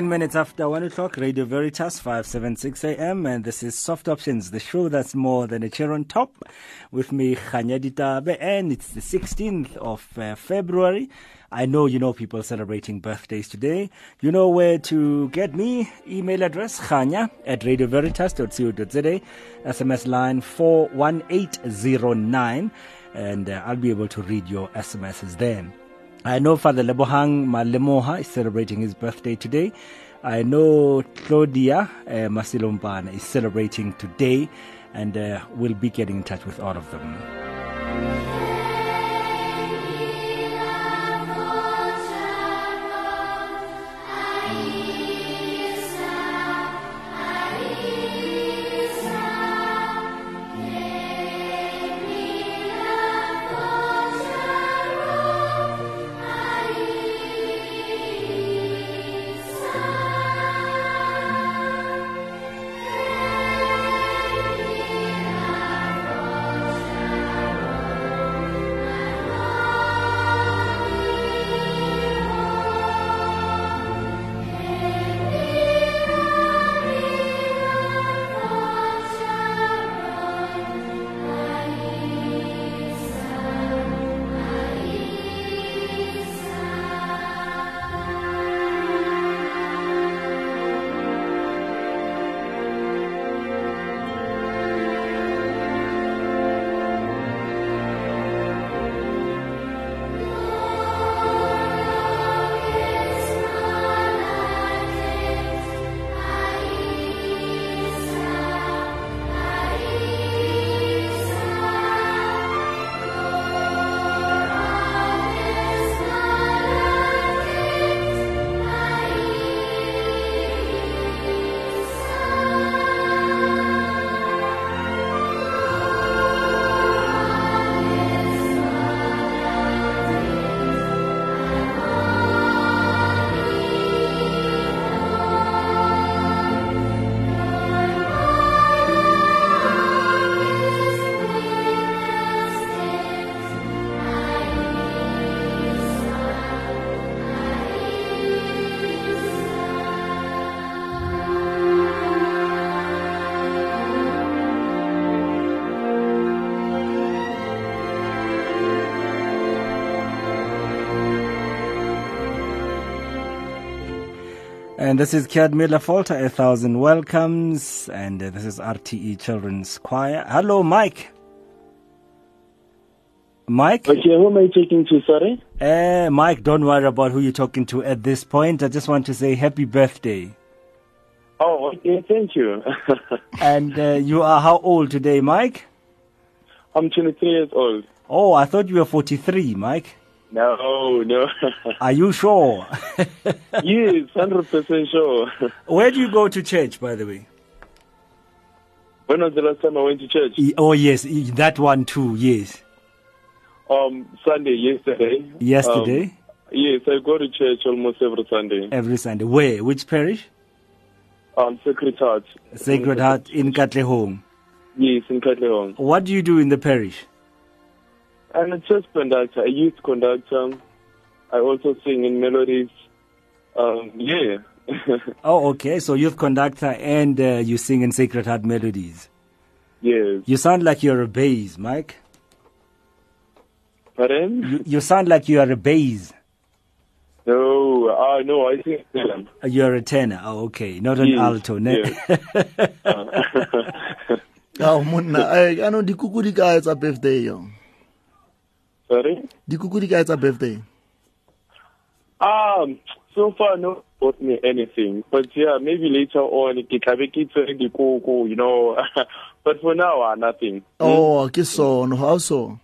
10 minutes after 1 o'clock, Radio Veritas, 576 AM, and this is Soft Options, the show that's more than a chair on top. With me, Khanya Litabe, and it's the 16th of uh, February. I know you know people celebrating birthdays today. You know where to get me. Email address khanya at radioveritas.co.za. SMS line 41809. And uh, I'll be able to read your SMSs then. I know Father Lebohang Malemoha is celebrating his birthday today. I know Claudia uh, is celebrating today, and uh, we'll be getting in touch with all of them. And this is Céad Míle Fáilte, a thousand welcomes. And uh, this is RTE Children's Choir. Hello, Mike. Mike? Okay, who am I talking to, sorry? Uh, Mike, don't worry about who you're talking to at this point. I just want to say happy birthday. Oh, okay, thank you. And uh, you are how old today, Mike? I'm 23 years old. Oh, I thought you were 43, Mike. No, no. Are you sure? yes, 100% sure. Where do you go to church, by the way? when was the last time I went to church? Oh, yes, that one too, yes. Um, Sunday, yesterday. Yesterday? Um, yes, I go to church almost every Sunday. Every Sunday. Where? Which parish? Um, Sacred Heart. Sacred Heart in Katlehong. Yes, in Katlehong. What do you do in the parish? I'm a church conductor, a youth conductor. I also sing in melodies. Um, yeah. Oh, okay. So youth conductor and uh, you sing in Sacred Heart melodies. yes. You sound like you're a bass, Mike. Pardon? You, you sound like you are a bass. No, uh, no, I think. Yeah. Uh, You're a tenor. Oh, okay. Not an Yes, alto. Ne? ao monna eh, anong dikuku di ka etsa birthday yo Sorry? dikuku di ka etsa birthday Um, so far, no bought me anything. But yeah, maybe later on, ke tla be ke tsere dikoko, you know. but for now, uh, nothing. oh ke sono how so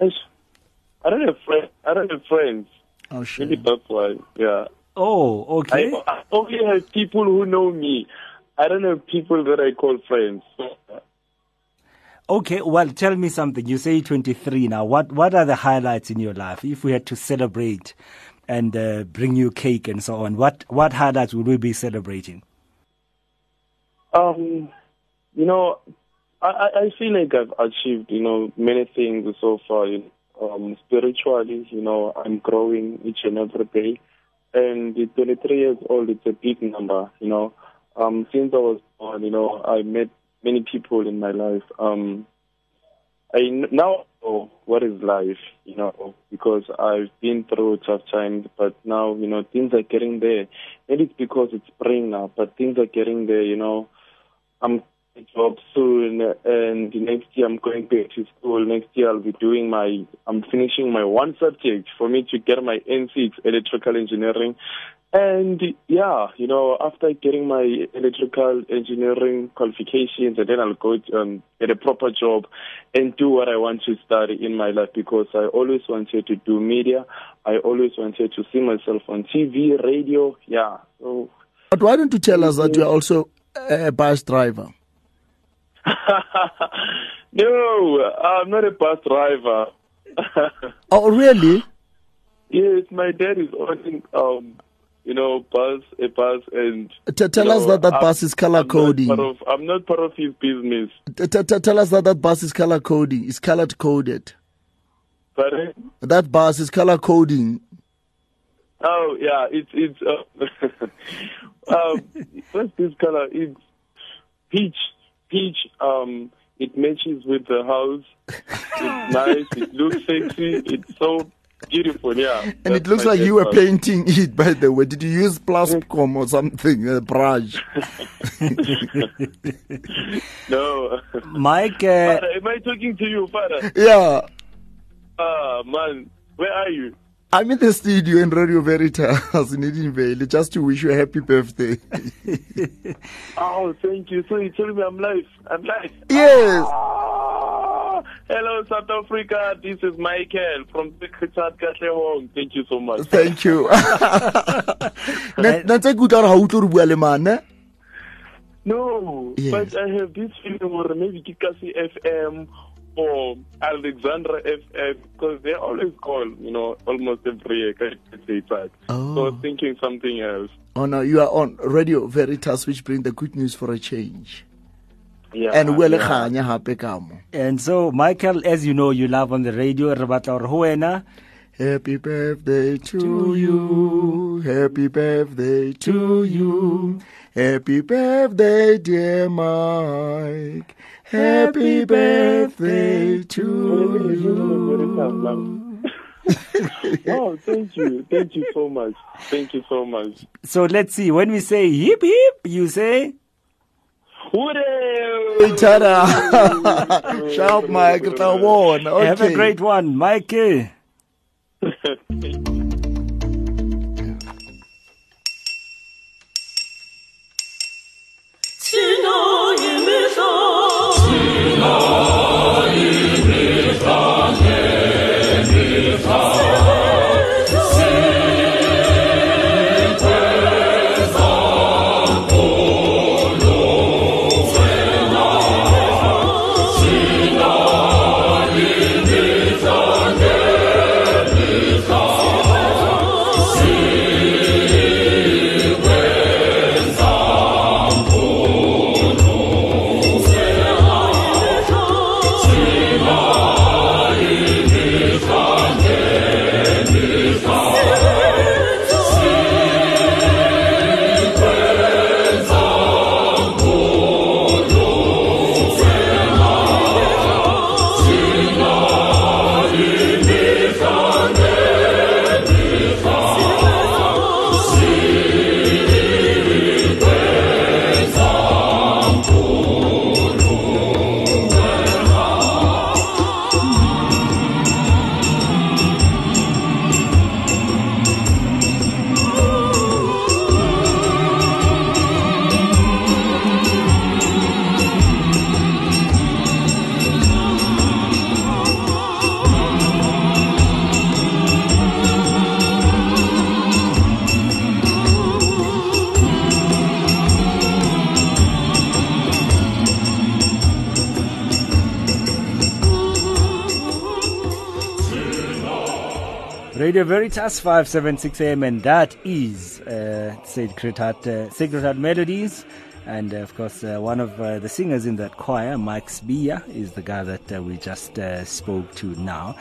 Eish, I don't have friends. I don't have friends. oh Maybe shit that's why. Yeah. Oh, okay. I, I only have people who know me. I don't have people that I call friends. Okay, well, tell me something. You say 23 now. What what are the highlights in your life? If we had to celebrate and uh, bring you cake and so on, what what highlights would we be celebrating? Um, you know, I, I feel like I've achieved, you know, many things so far. Um, spiritually, you know, I'm growing each and every day. And at 23 years old, it's a big number, you know. Um, since I was born, you know, I met many people in my life. Um, I now know what is life, you know, because I've been through tough times, but now, you know, things are getting there. Maybe it's because it's spring now, but things are getting there, you know. I'm a job soon, and next year I'm going back to school. Next year I'll be doing my, I'm finishing my one subject for me to get my N6 electrical engineering. And yeah, you know, after getting my electrical engineering qualifications, and then I'll go to, um, get a proper job and do what I want to study in my life because I always wanted to do media. I always wanted to see myself on TV, radio. Yeah. So But why don't you tell us that you're also a bus driver? no, I'm not a bus driver. Oh, really? yes, my dad is owning, um, you know, bus, a bus, and T- tell us know, that that I'm- bus is color I'm coding. of- I'm not part of his business. T- t- tell us that that bus is color coding. It's color coded. But That bus is color coding. oh yeah, it's it's uh, um, what's this color? It's peach, peach. Um, it matches with the house. It's nice. It looks sexy. It's so beautiful. Yeah, And it looks like you were bus. painting it, by the way. Did you use plasticom or something, a brush? No, Mike, uh, Father, am I talking to you, Father? Yeah. Ah, man, where are you? I'm in the studio in Radio Veritas in Valley just to wish you a happy birthday. Oh, thank you. So you told me I'm live. I'm live. yes. Ah, hello, South Africa. This is Michael from Sacred Heart Katlehong. Thank you so much. Thank you. Ne- ne ntse ke utlwa gore ga o re bua le mane No, Yes. but I have this feeling or maybe Kikasi FM or Alexandra FM because they always call, you know, almost every year. Can I say that? Oh. So I Oh. was thinking something else. oh no you are on radio veritas which bring the good news for a change Yeah. and bua le yeah. kganya gape ka and so Michael, as you know, you love on the radio. Re batla hore ho wena, happy birthday to you happy birthday to you happy birthday dear mike happy birthday to you oh, thank you. Thank you so much. Thank you so much. So let's see. When we say hip hip, you say Hooray! Tada! Sharp, Mike. Re tla bona. Okay. have a great one, Mike. eh? Radio Veritas 576 AM, and that is uh, Sacred Heart, uh, Sacred Heart Melodies. And uh, of course, uh, one of uh, the singers in that choir, Mike Spia, is the guy that uh, we just uh, spoke to now.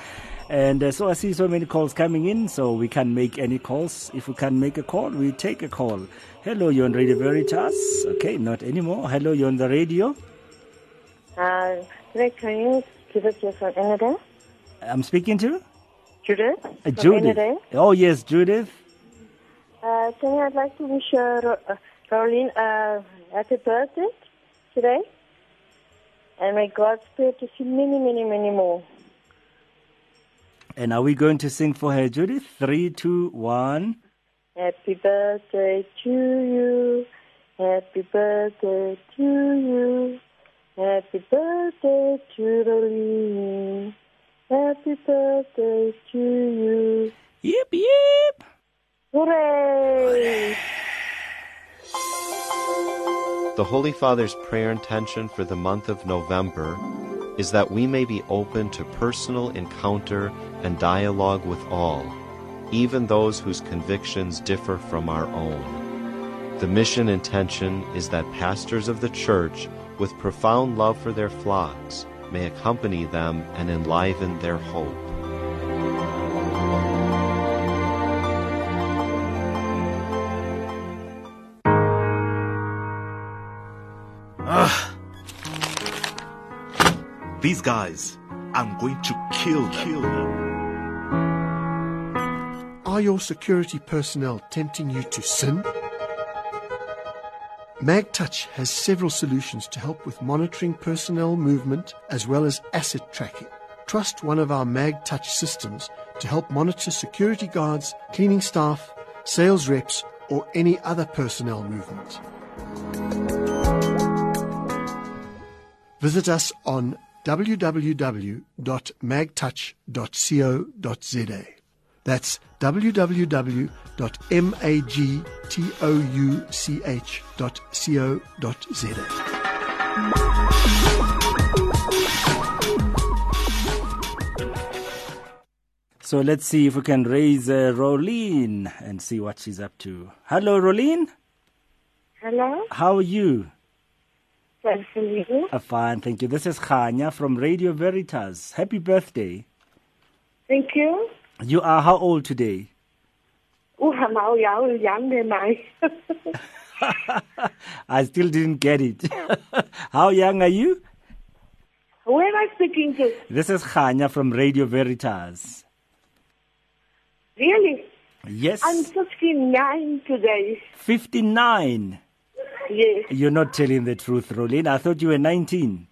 And uh, so I see so many calls coming in, so we can make any calls. If we can make a call, we take a call. Hello, you're on Radio Veritas. Okay, not anymore. Hello, you're on the radio. Uh, can you give us your from Canada? I'm speaking to Judith? uh, Judith. Oh, yes, Judith. Uh, Tanya, I'd like to wish uh, Ro- uh, Caroline uh, happy birthday today. And may God spare to see many, many, many more. And are we going to sing for her, Judith? Three, two, one. Happy birthday to you. Happy birthday to you. Happy birthday to Caroline. Happy birthday to you. Yip, yip. Hooray! The Holy Father's prayer intention for the month of November is that we may be open to personal encounter and dialogue with all, even those whose convictions differ from our own. The mission intention is that pastors of the Church, with profound love for their flocks, may accompany them and enliven their hope. These guys, I'm going to kill them. Kill them. Are your security personnel tempting you to sin? MagTouch has several solutions to help with monitoring personnel movement as well as asset tracking. Trust one of our MagTouch systems to help monitor security guards, cleaning staff, sales reps, or any other personnel movement. Visit us on www.magtouch.co.za. That's www.magtouch.co.za. So let's see if we can raise uh, Rolene and see what she's up to. Hello, Rolene. Hello? How are you? Well, for you? Uh, fine, thank you. This is Khanya from Radio Veritas. Happy birthday. Thank you. You are how old today? Oh, I'm how young, young am I? I still didn't get it. how young are you? Who am I speaking to? This is Khanya from Radio Veritas. Really? Yes. I'm 59 today. 59. Yes. You're not telling the truth, Rolene. I thought you were 19.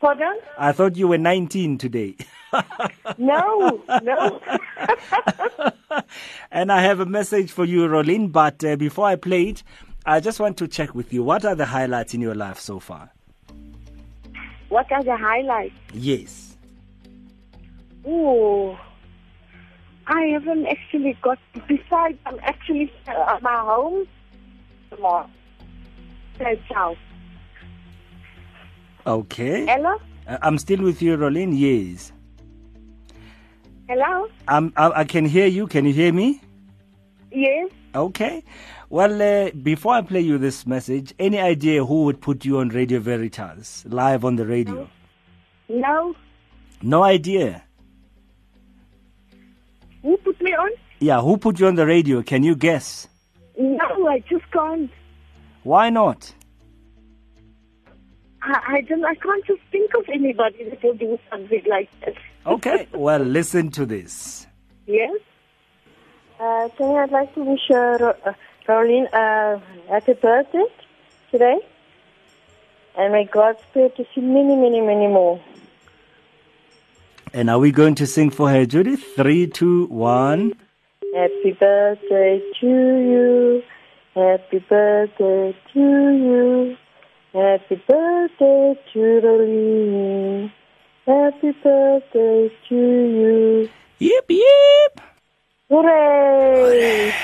Pardon? I thought you were 19 today. No, no. and I have a message for you, Rolene. But uh, before I play it, I just want to check with you. What are the highlights in your life so far? what are the highlights? Yes. Oh, I haven't actually got. Besides, I'm actually uh, at my home tomorrow. That's how. Okay. Hello? Uh, I'm still with you, Rolene. Yes. Hello? I'm, I, I can hear you. Can you hear me? Yes? Okay. Well, uh, before I play you this message, any idea who would put you on Radio Veritas, live on the radio? No? No idea. Who put me on? Yeah, who put you on the radio? Can you guess? No, I just can't. Why not? I, I don't. I can't just think of anybody that will do something like that. Okay, well, listen to this. Yes. Uh, I'd like to wish uh, Ro- uh, Caroline uh, happy birthday today. And may God spare to see many, many, many more. And are we going to sing for her, Judith? Three, two, one. Happy birthday to you. Happy birthday to you. Happy birthday to Caroline. Happy birthday to you. Yip, yip. Hooray!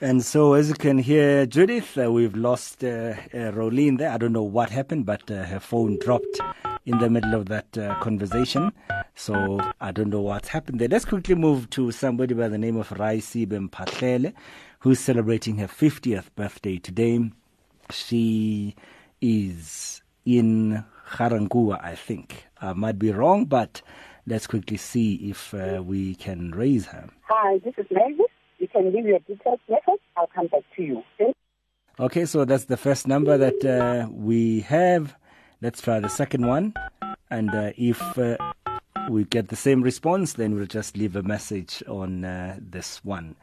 And so, as you can hear, Judith, uh, we've lost uh, uh, Rolene there. I don't know what happened, but uh, her phone dropped in the middle of that uh, conversation. So I don't know what's happened there. Let's quickly move to somebody by the name of Raisibe Mpatlele, who's celebrating her 50th birthday today. She is in Ga-Rankuwa, I think. I might be wrong, but let's quickly see if uh, we can raise her. Hi, this is Mavis. You can leave your details message. I'll come back to you. Thank Okay, so that's the first number that uh, we have. Let's try the second one. And uh, if uh, we get the same response, then we'll just leave a message on uh, this one.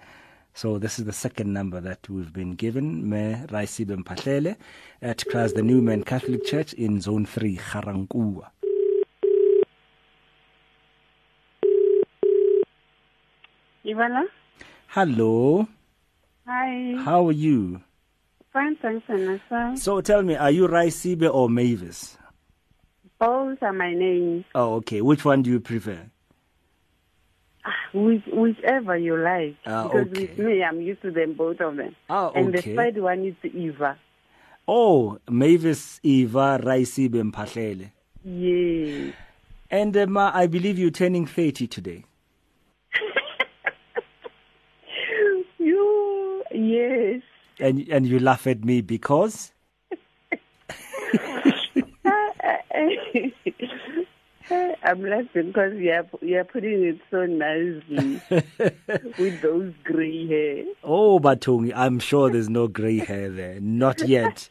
So this is the second number that we've been given. Me Raisibe Mpatlele at Christ the Newman Catholic Church in Zone 3, Ga-Rankuwa. Ivana? Hello, Hi. how are you? Fine, thanks, and yourself? So tell me, are you Raisibe or Mavis? Both are my names. Oh, okay. Which one do you prefer? Ah, Which, whichever you like. Ah, because okay. with me, I'm used to them, both of them. Ah, And the third one is Eva. Oh, Mavis Eva Raisibe Mpatlele. Yes. And um, uh, I believe you're turning 30 today. You, yes. And and you laugh at me because I'm laughing because you're, you're putting it so nicely with those gray hair. oh Batongi, I'm sure there's no gray hair there, not yet.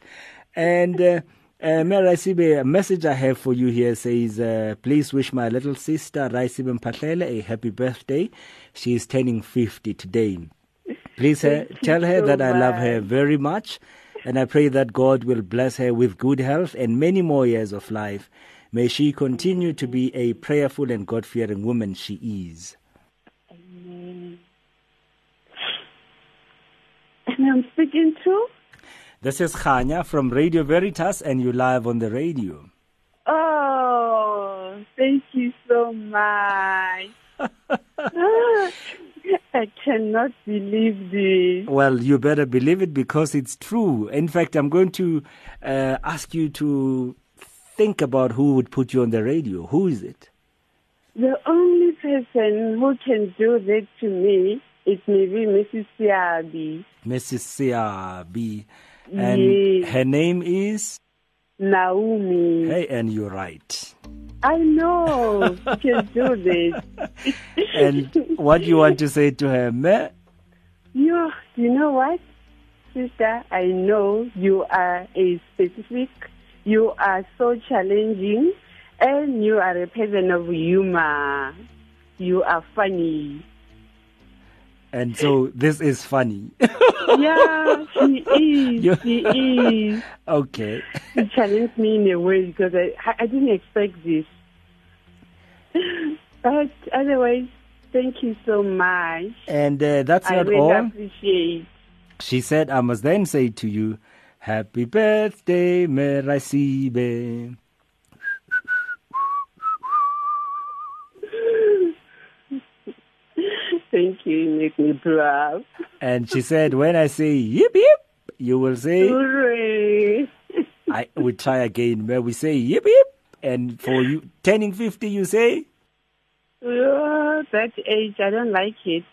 And uh, uh, Mayor Raisibe, a message I have for you here says, uh, please wish my little sister Raisibe Mpatlele a happy birthday. She is turning 50 today. Please uh, Thank you tell her so that I love her very much, and I pray that God will bless her with good health and many more years of life. May she continue to be a prayerful and God fearing woman she is. And I'm speaking to? This is Khanya from Radio Veritas, and you're live on the radio. Oh, thank you so much. I cannot believe this. Well, you better believe it because it's true. In fact, I'm going to uh, ask you to think about who would put you on the radio. Who is it? The only person who can do that to me is maybe Mrs. Siabi, Mrs. Siabi. And Yes. her name is. Naomi. Hey, and you're right. I know she can do this. And what do you want to say to her? Me? You, you know what, sister? I know you are a specific. You are so challenging, and you are a person of humor. You are funny. And so this is funny. Yeah, she is. You- She is. okay. She challenged me in a way because I, I didn't expect this. But otherwise, thank you so much. And uh, that's I not really all. appreciate. She said, I must then say to you, Happy birthday, Merasibe. Thank you. You make me proud. And she said, when I say yip yip, you will say, Hooray! I we try again, where we say yip yip. And for you turning 50, you say, Oh, that age, I don't like it.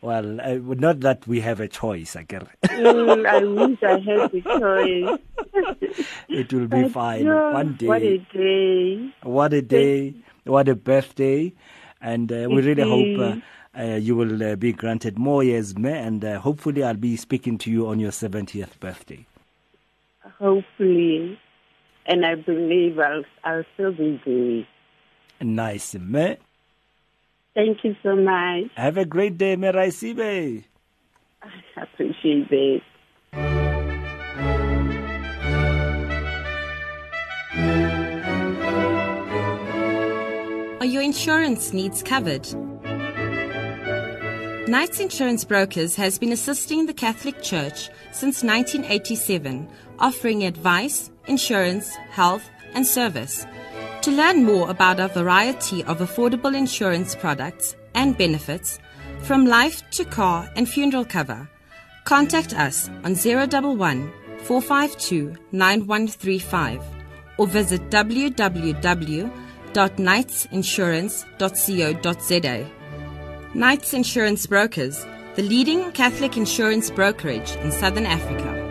Well, uh, not that we have a choice, I guess. Mm, I wish I had the choice. it will be But, fine. One day. What a day. What a day. What a birthday. And uh, we really hope uh, uh, you will uh, be granted more years, me, and uh, hopefully I'll be speaking to you on your 70th birthday. Hopefully. And I believe I'll, I'll still be doing. Nice, me. Thank you so much. Have a great day, me Raisibe. I appreciate it. Are your insurance needs covered? Knights Insurance Brokers has been assisting the Catholic Church since 1987, offering advice, insurance, health, and service. To learn more about our variety of affordable insurance products and benefits, from life to car and funeral cover, contact us on 011 452 9135 or visit www.knightsinsurance.co.za. Knights Insurance Brokers, the leading Catholic insurance brokerage in Southern Africa.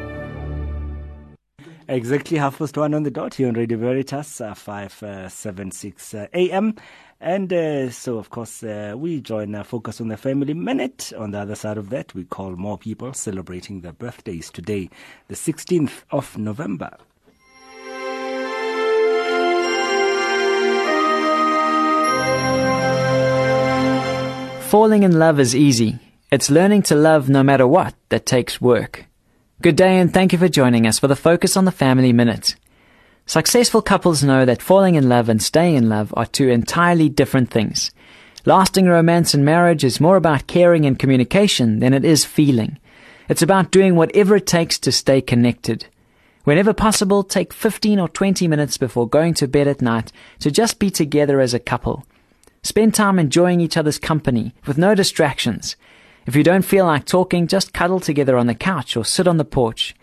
Exactly half past one on the dot here on Radio Veritas, uh, 576 uh, AM. And uh, so, of course, uh, we join uh, Focus on the Family Minute. On the other side of that, we call more people celebrating their birthdays today, the 16th of November. Falling in love is easy. It's learning to love no matter what that takes work. Good day and thank you for joining us for the Focus on the Family Minute. Successful couples know that falling in love and staying in love are two entirely different things. Lasting romance and marriage is more about caring and communication than it is feeling. It's about doing whatever it takes to stay connected. Whenever possible, take 15 or 20 minutes before going to bed at night to just be together as a couple. Spend time enjoying each other's company with no distractions. If you don't feel like talking, just cuddle together on the couch or sit on the porch.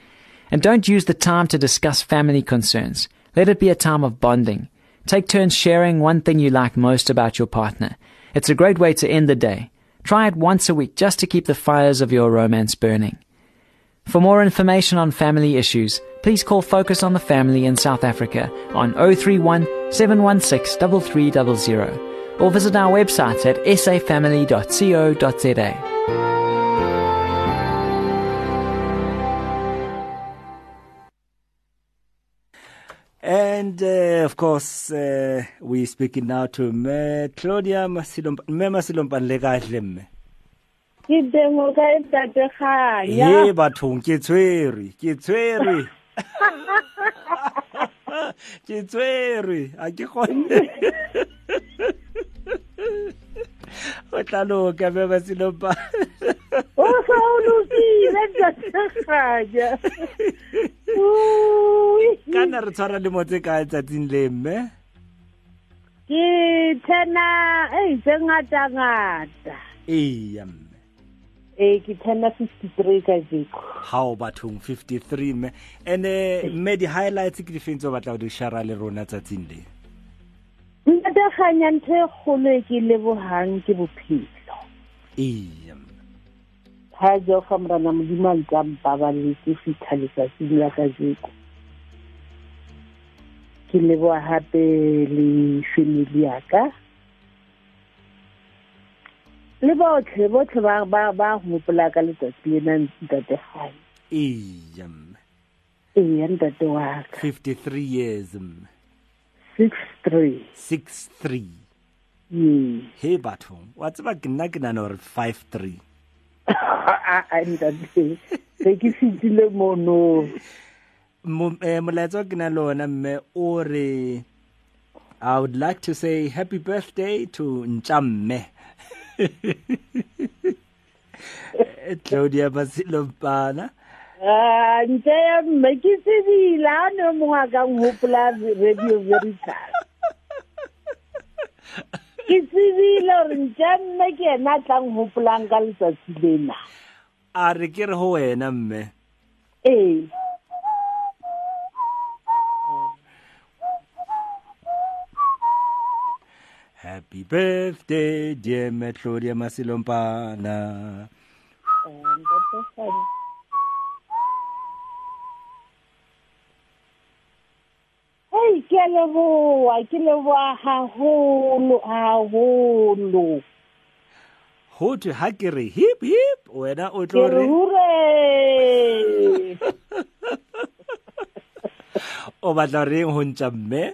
And don't use the time to discuss family concerns. Let it be a time of bonding. Take turns sharing one thing you like most about your partner. It's a great way to end the day. Try it once a week just to keep the fires of your romance burning. For more information on family issues, please call Focus on the Family in South Africa on 031 716 3300 or visit our website at safamily.co.za. And uh, of course, uh, we're speaking now to Me Claudia Masilompa. Me Masilompa le kahle mme. ke temo ka e tate kganya Ye bathong ke tshwere, ke tshwere. ke tshwere, a ke kgone. O tla loka me Masilompa. o sa o lokile tate kganya Ui. Kana re tshwara le motse ka tsatsing le mme. ke tena ei tse ngata ngata Eya mme. ee ke tena fifty three ka jeko How bathong 53 mme. And uh, mme di highlights ke di feng tse o batla go di share le rona tsatsing le. Ntataganya ntho e kgolo e ke lebogang ke bophelo Eya mme. ga jo fa morana modimo a ntse a mpabaletse fitlha letsatsing la ka jeko ke leboa gape le family yaka le botlhe botlhe ba ba ba gopola ka letsatsi lena ntate gane Eya mme. ee ntate wa ka 53 years mme. Six three 63. ee He bathong. Wa tseba ke nna ke nana gore 53. ntate se ke fetile mono Mo- eh, molaetsa o ke na le ona mme o re I would like to say happy birthday to Nchamme. Claudia Basilompana. Ah, ntle ya mme ke tsebile a ne mongwe a ka nkgopola radio veritas ke tsebile gore ntša mme ke ena a tla nkgopolang ka letsatsi lena A re ke re ho wena mme. ee Happy birthday dear me Claudia Masilompana. Hei ke a leboa ke leboa haholo haholo. Ho thwe ha ke re hip hip wena o ke tlo re re hure. O batla reng ho ntja mme?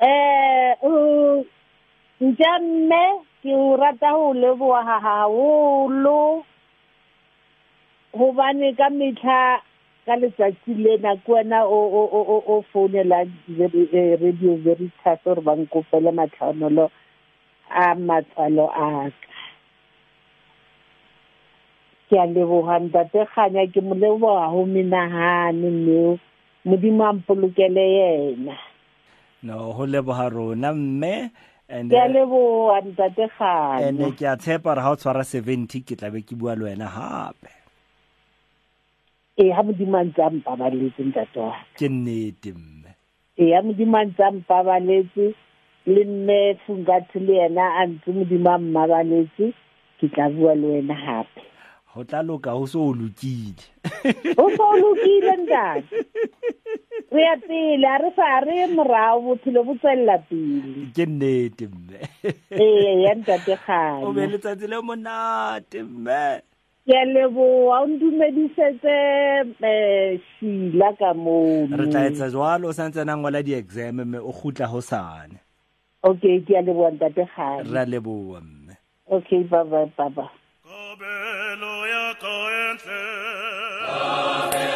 eh o- ntja mme ke o rata ho leboa haholo. Hobane ka metlha ka letsatsi lena ke wena o o o o o founelang Veri- eh, radio veritas gore ba nkopele matlhanolo a matswalo a ka. Ke a leboga ntate kganya ke mo leboga go menagane mmeo modimo a mpolokele yena. No ho leboha rona mme and ke a leboga ntate and kganya ke a tshepa gore ha o tshwara 70 ke tla be ke bua le wena hape. Ee ga modimo a ntse a mpabaletse ntate wa Ke nnete mme. ee ga modimo a ntse a mpabaletse le mme fungathi le yena a ntse modimo a mmabaletse ke tla bua le wena gape go tla loka go se o lokile. O se o lokile ntate. Re ya pele a re sa re ye morago bophelo bo tswelela pele. Ke nnete mme. Ee ya ntate o be kganya letsatsi le monate mme. Ke a leboa o ndumedisetse um šila ka mono. Re tla etsa jwalo o santse na ngola di-exam mme o gutla go sane okay ke a leboa ntate re kganya a leboa mme. Okay bye bye bye bye hello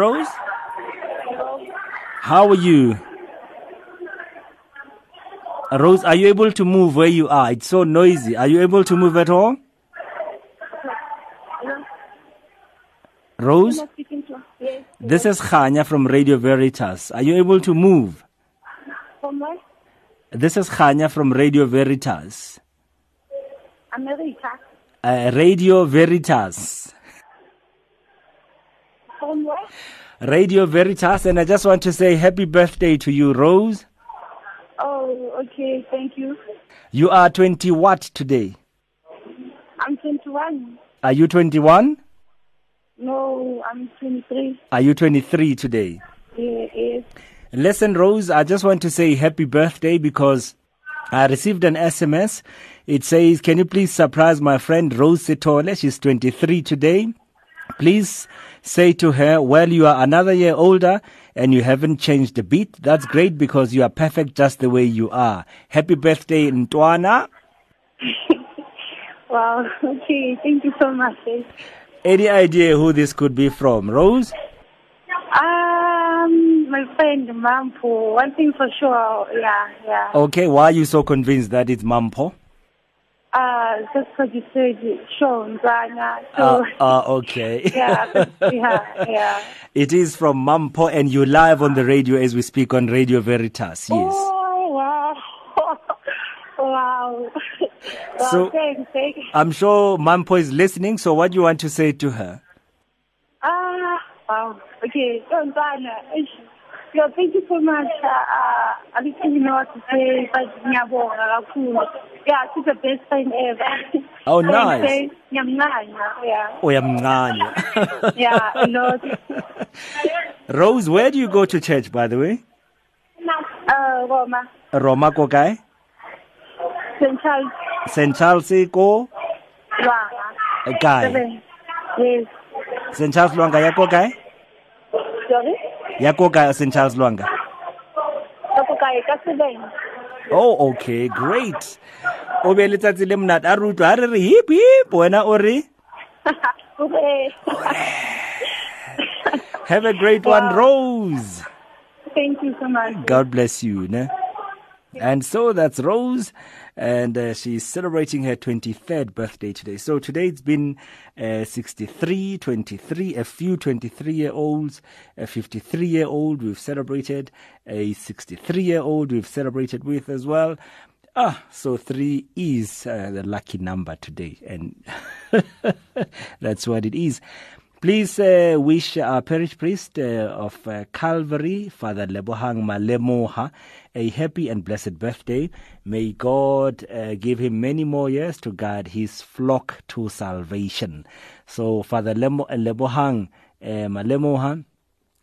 rose? How are you? Rose are you able to move where you are? It's so noisy. Are you able to move at all? Rose? Yes. this is khanya from radio veritas. Are you able to move? From where? this is khanya from radio veritas. America. uh, radio veritas From where? Radio veritas and i just want to say happy birthday to you rose Oh, okay. Thank you. you are 20 what today I'm 21. are you 21 No, I'm 23. are you 23 today Yeah, yes. Listen, Rose, I just want to say happy birthday because I received an SMS. It says, Can you please surprise my friend Rose Setole? She's 23 today. Please say to her, Well, you are another year older and you haven't changed a bit. That's great because you are perfect just the way you are. Happy birthday, Ntwana. Wow. Okay. Thank you so much. Any idea who this could be from? Rose? Um, my friend Mampo. One thing for sure, yeah, yeah. Okay, why are you so convinced that it's Mampo? Uh, just because you said sure, Nzana. So, Uh, uh, okay. yeah, but- yeah, yeah. It is from Mampo, and you're live on the radio as we speak on Radio Veritas. Yes. Oh, wow. wow. well, So- thanks, thanks. I'm sure Mampo is listening, so what do you want to say to her? Ah, wow. Okay. Yo, thank you so much. Uh, uh, I don't even know what to say, but ngiyabonga kakhulu. Yeah, she's the best friend ever. Oh, nice. thanks. Ngiyamncanya, yeah. Uyamncane. Yeah, a lot. Rose, where do you go to church, by the way? Uh, Roma, Roma ko kae? St. Charles, St. Charles ko Lwanga. kae? Yes. St. Charles Lwanga yako kae? Sorry? Yako kae St. Charles Lwanga? Ako kae ka. Oh, okay, great. O be letsatsi le monate a re utlwa a re re hip hip wena o re have a great one Rose. Thank you so much. God bless you. Ne? And so that's Rose, and uh, she's celebrating her 23rd birthday today. So today it's been uh, 63, 23, a few 23 year olds, a 53 year old we've celebrated, a 63 year old we've celebrated with as well. Ah, so three is uh, the lucky number today, and that's what it is. Please uh, wish our parish priest uh, of uh, Calvary, Father Lebohang Malemoha, a happy and blessed birthday. May God uh, give him many more years to guide his flock to salvation. So, Father Lemo- uh, Lebohang uh, Malemoha,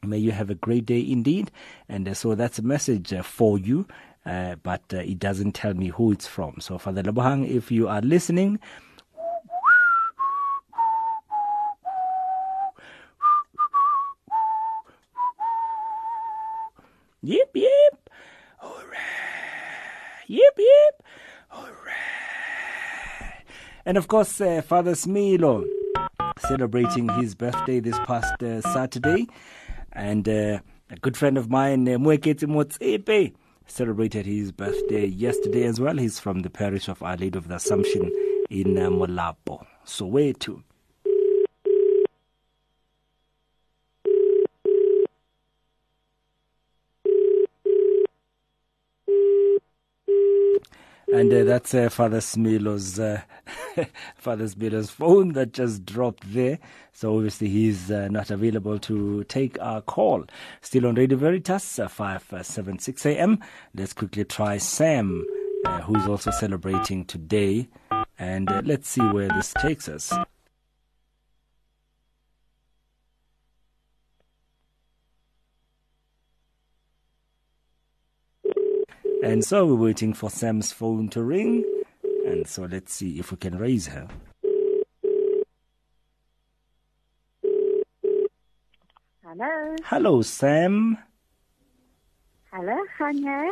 May you have a great day indeed. And so that's a message for you, but it doesn't tell me who it's from. So, Father Lebohang, if you are listening, yip, yip, hooray, yip, yip, hooray. And of course, uh, Father Smilo celebrating his birthday this past uh, Saturday. And uh, a good friend of mine, uh, Mweketi Motsepe, celebrated his birthday yesterday as well. He's from the parish of Our Lady of the Assumption in uh, Molapo. So, And uh, that's uh, Father Smilo's uh, Father Smilo's phone that just dropped there. So obviously he's uh, not available to take our call. Still on Radio Veritas, uh, 576 AM. Let's quickly try Sam, uh, who's also celebrating today. And uh, let's see where this takes us. And so we're waiting for Sam's phone to ring. And so let's see if we can raise her. Hello. Hello, Sam. Hello, Khanya.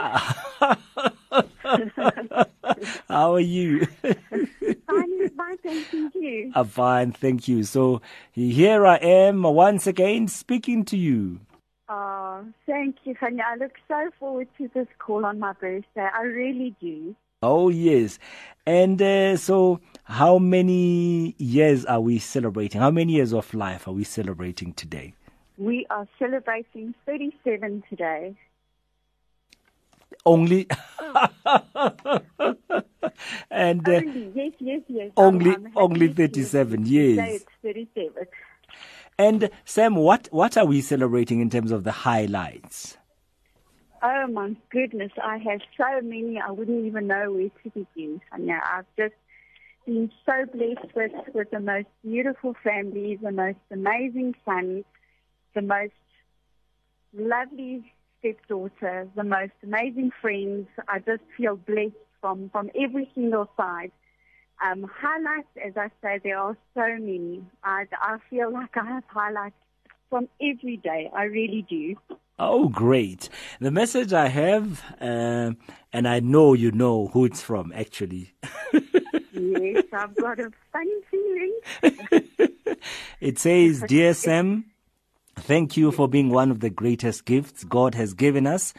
How are you? fine, fine, thank you. I'm fine, thank you. So here I am once again speaking to you. Oh, thank you, Khanya. I look so forward to this call on my birthday. I really do. Oh, yes. And uh, so, how many years are we celebrating? How many years of life are we celebrating today? We are celebrating 37 today. Only. and uh, only, yes, yes, yes. only, I'm, I'm happy only 37 say years. it's 37. And Sam, what, what are we celebrating in terms of the highlights? Oh my goodness, I have so many. I wouldn't even know where to begin. Khanya. I've just been so blessed with, with the most beautiful family, the most amazing son, the most lovely stepdaughter, the most amazing friends. I just feel blessed from, from every single side. Um, highlights, as I say, there are so many. I, I feel like I have highlights from every day. I really do. Oh, great. The message I have, uh, and I know you know who it's from, actually. yes, I've got a funny feeling. It says, Dear Sam, thank you for being one of the greatest gifts God has given us.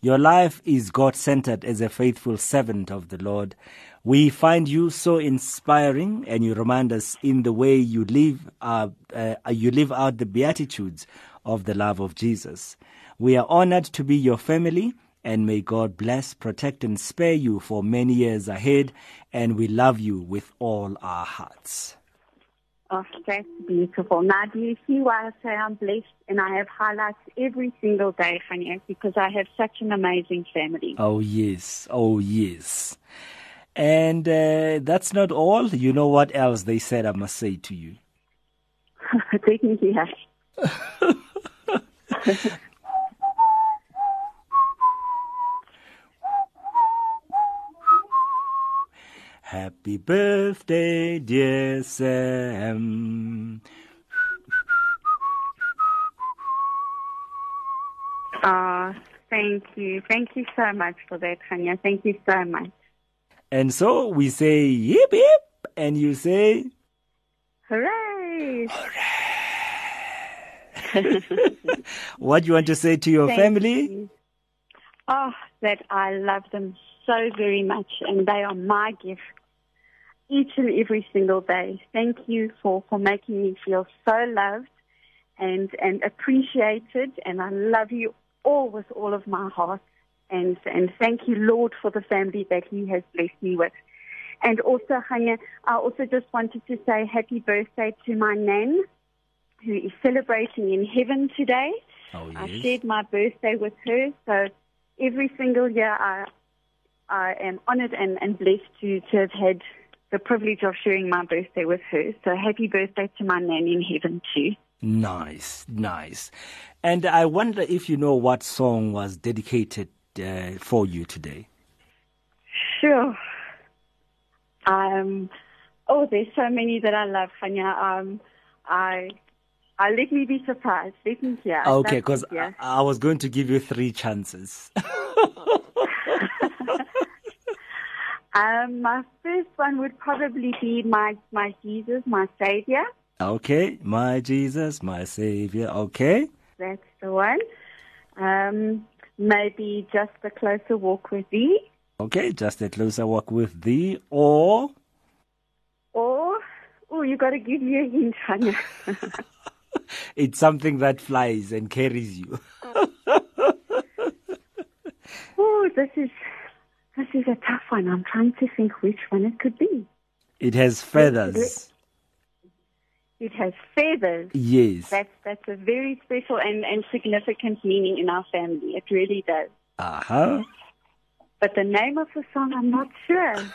Your life is God centered as a faithful servant of the Lord. We find you so inspiring and you remind us in the way you live, uh, uh, you live out the beatitudes of the love of Jesus. We are honored to be your family and may God bless, protect and spare you for many years ahead. And we love you with all our hearts. Oh, that's beautiful. Now, do you see why I say I'm blessed and I have highlights every single day, Khanya, because I have such an amazing family. Oh, yes. Oh, yes. And uh, that's not all. You know what else they said I must say to you? Technically, yes. Happy birthday, dear Sam. Oh, thank you. Thank you so much for that, Khanya. Thank you so much. And so we say yip yip, and you say Hooray! Hooray! what do you want to say to your Thank family? you. Oh, that I love them so very much, and they are my gift each and every single day. Thank you for, for making me feel so loved and, and appreciated, and I love you all with all of my heart. And, and thank you, Lord, for the family that He has blessed me with. And also, Khanya, I also just wanted to say happy birthday to my nan, who is celebrating in heaven today. Oh, yes. I shared my birthday with her, so every single year I I am honored and, and blessed to, to have had the privilege of sharing my birthday with her. So happy birthday to my nan in heaven too. Nice, nice. And I wonder if you know what song was dedicated uh, for you today. Sure. Um, oh, there's so many that I love, Khanya. Um, I, I let me be surprised. Let me hear. Okay, because. I, I was going to give you three chances. Um, my first one would probably be my my Jesus, my Savior. okay, my Jesus, my Savior. Okay, That's the one. Um, maybe just a closer walk with Thee, okay, just a closer walk with thee, or or oh, you got to give me a hint, Khanya. it's something that flies and carries you. oh, this is this is a tough one. I'm trying to think which one it could be. It has feathers. It has feathers. Yes. That's that's a very special and, and significant meaning in our family. It really does. Uh huh. But the name of the song, I'm not sure.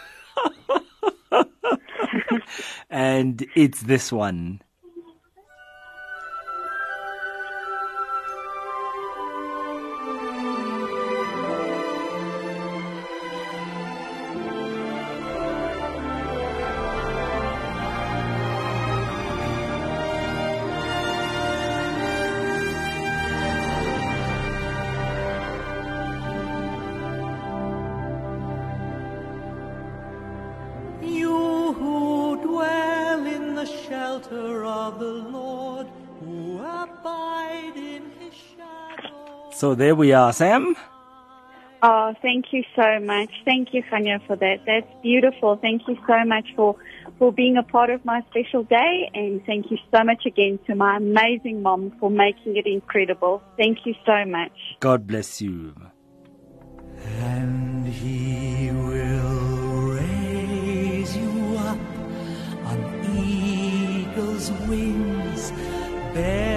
And it's this one. So there we are, Sam. Oh, thank you so much. Thank you, Khanya, for that. That's beautiful. Thank you so much for, for being a part of my special day. And thank you so much again to my amazing mom for making it incredible. Thank you so much. God bless you. And he will raise you up on eagle's wings, bear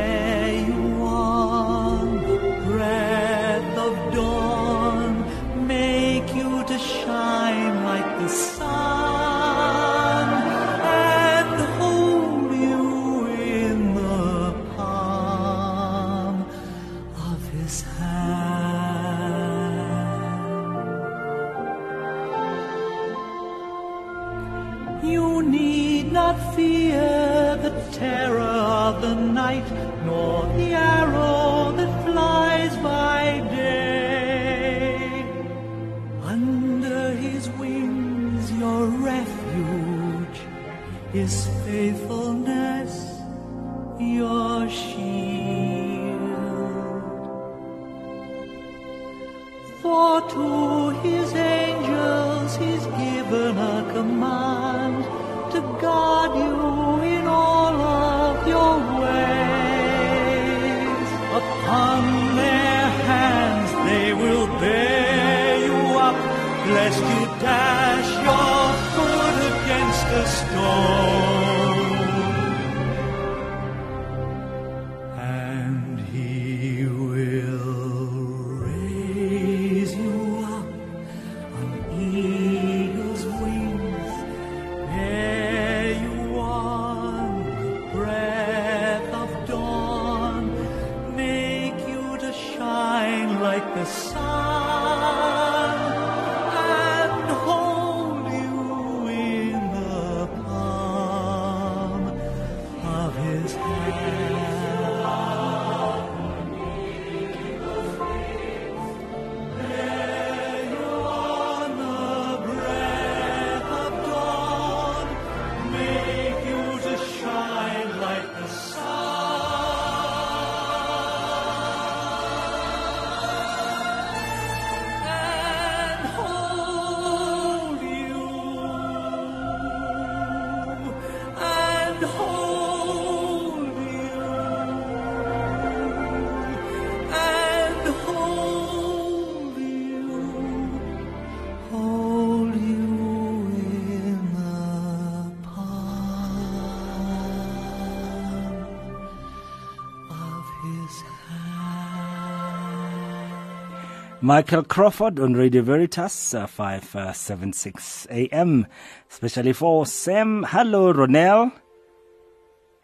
Michael Crawford on Radio Veritas, uh, 576 AM, especially for Sam. Hello, Ronel.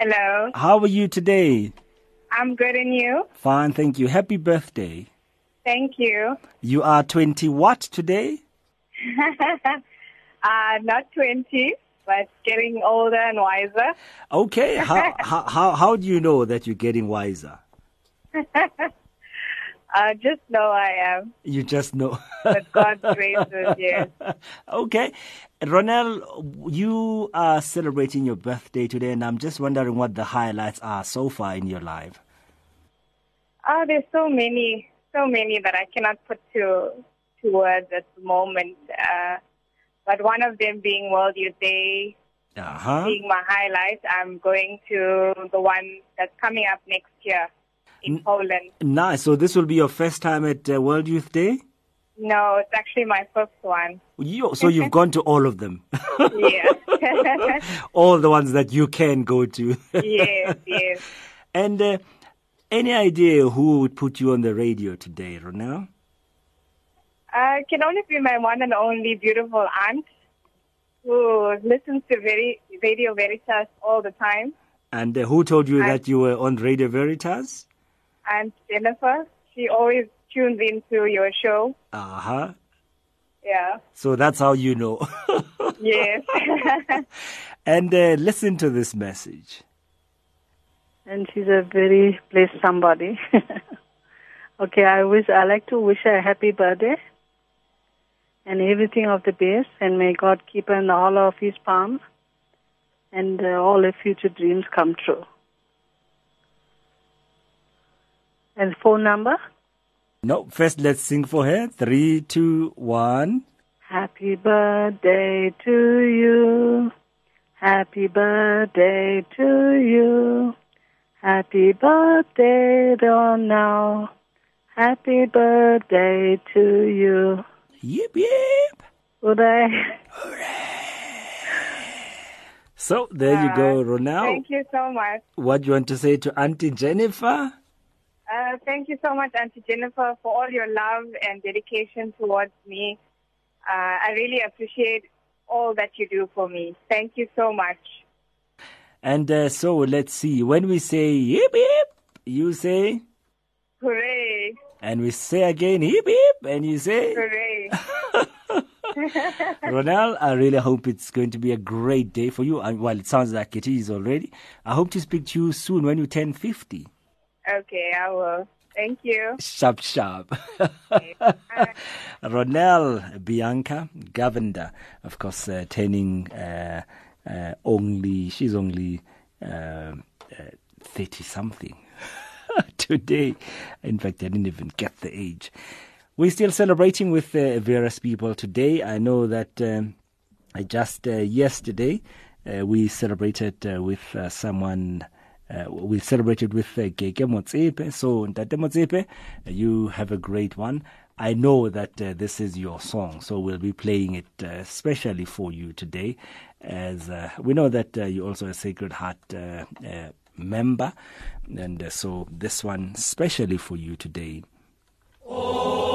Hello. How are you today? I'm good and you? Fine, thank you. Happy birthday. Thank you. You are 20 what today? uh, not 20, but getting older and wiser. Okay, how, how, how, how do you know that you're getting wiser? uh, just know I am. You just know. With God's graces, yes. Okay. Ronel, you are celebrating your birthday today, and I'm just wondering what the highlights are so far in your life. Oh, there's so many, so many that I cannot put to, to words at the moment. Uh, but one of them being World Youth Day, Uh-huh. being my highlight. I'm going to the one that's coming up next year in Poland. Nice. So this will be your first time at uh, World Youth Day? No, it's actually my first one. You, so you've gone to all of them. yes. all the ones that you can go to. yes, yes. And uh, any idea who would put you on the radio today, Ronel? Uh, can only be my one and only beautiful aunt who listens to very, Radio Veritas all the time. And uh, who told you I- that you were on Radio Veritas? And Jennifer, she always tunes into your show. Uh huh. Yeah. So that's how you know. Yes. and uh, listen to this message. and she's a very blessed somebody. okay, I wish I like to wish her a happy birthday and everything of the best, and may God keep her in the hollow of His palm, and uh, all her future dreams come true. And phone number? No, first let's sing for her. Three, two, one. Happy birthday to you. Happy birthday to you. Happy birthday on now. Happy birthday to you. Yip yip. Hooray. Hooray. So there you go, Ronel. Thank you so much. What do you want to say to Auntie Jennifer? Uh, thank you so much, Auntie Jennifer, for all your love and dedication towards me. Uh, I really appreciate all that you do for me. Thank you so much. And uh, so let's see. When we say yip yip, you say, Hooray! and we say again yip yip, and you say, Hooray! Ronel, I really hope it's going to be a great day for you. And well, it sounds like it is already. I hope to speak to you soon when you turn 50. Okay, I will. Thank you. Sharp, sharp. Ronel Bianca Govender, of course, uh, turning uh, uh, only she's only uh, thirty something today. In fact, I didn't even get the age. We're still celebrating with uh, various people today. I know that um, just uh, yesterday uh, we celebrated uh, with uh, someone. Uh, we celebrated with uh, Motsepe. So, Ntate Motsepe, you have a great one. I know that uh, this is your song, so we'll be playing it uh, especially for you today. As uh, we know that uh, you're also a Sacred Heart uh, uh, member, and uh, so this one specially for you today. Veritas.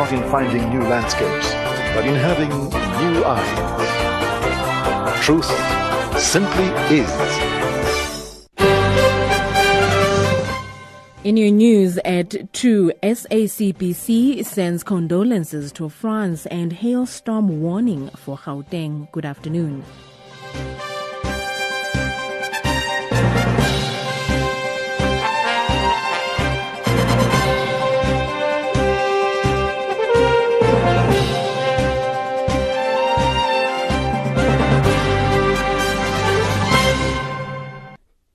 Not in finding new landscapes, but in having new eyes. Truth simply is. In your news at 2, SACBC sends condolences to France and hailstorm warning for Gauteng. Good afternoon.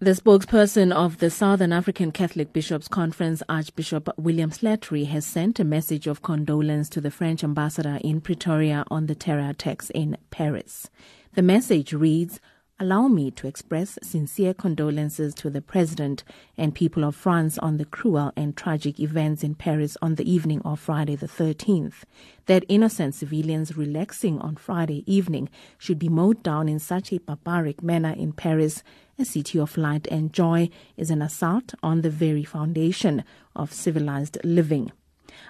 The spokesperson of the Southern African Catholic Bishops' Conference, Archbishop William Slattery, has sent a message of condolence to the French ambassador in Pretoria on the terror attacks in Paris. The message reads, Allow me to express sincere condolences to the President and people of France on the cruel and tragic events in Paris on the evening of Friday the 13th. That innocent civilians relaxing on Friday evening should be mowed down in such a barbaric manner in Paris, a city of light and joy, is an assault on the very foundation of civilized living.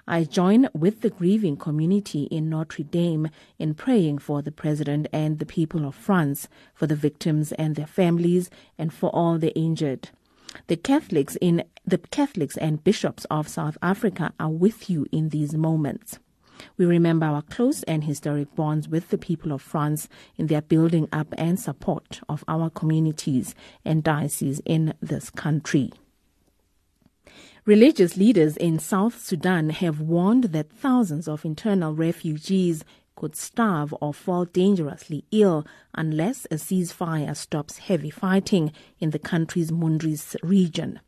I join with the grieving community in Notre Dame in praying for the President and the people of France, for the victims and their families, and for all the injured. The Catholics in the Catholics and bishops of South Africa are with you in these moments. We remember our close and historic bonds with the people of France in their building up and support of our communities and dioceses in this country. Religious leaders in South Sudan have warned that thousands of internal refugees could starve or fall dangerously ill unless a ceasefire stops heavy fighting in the country's Mundris region.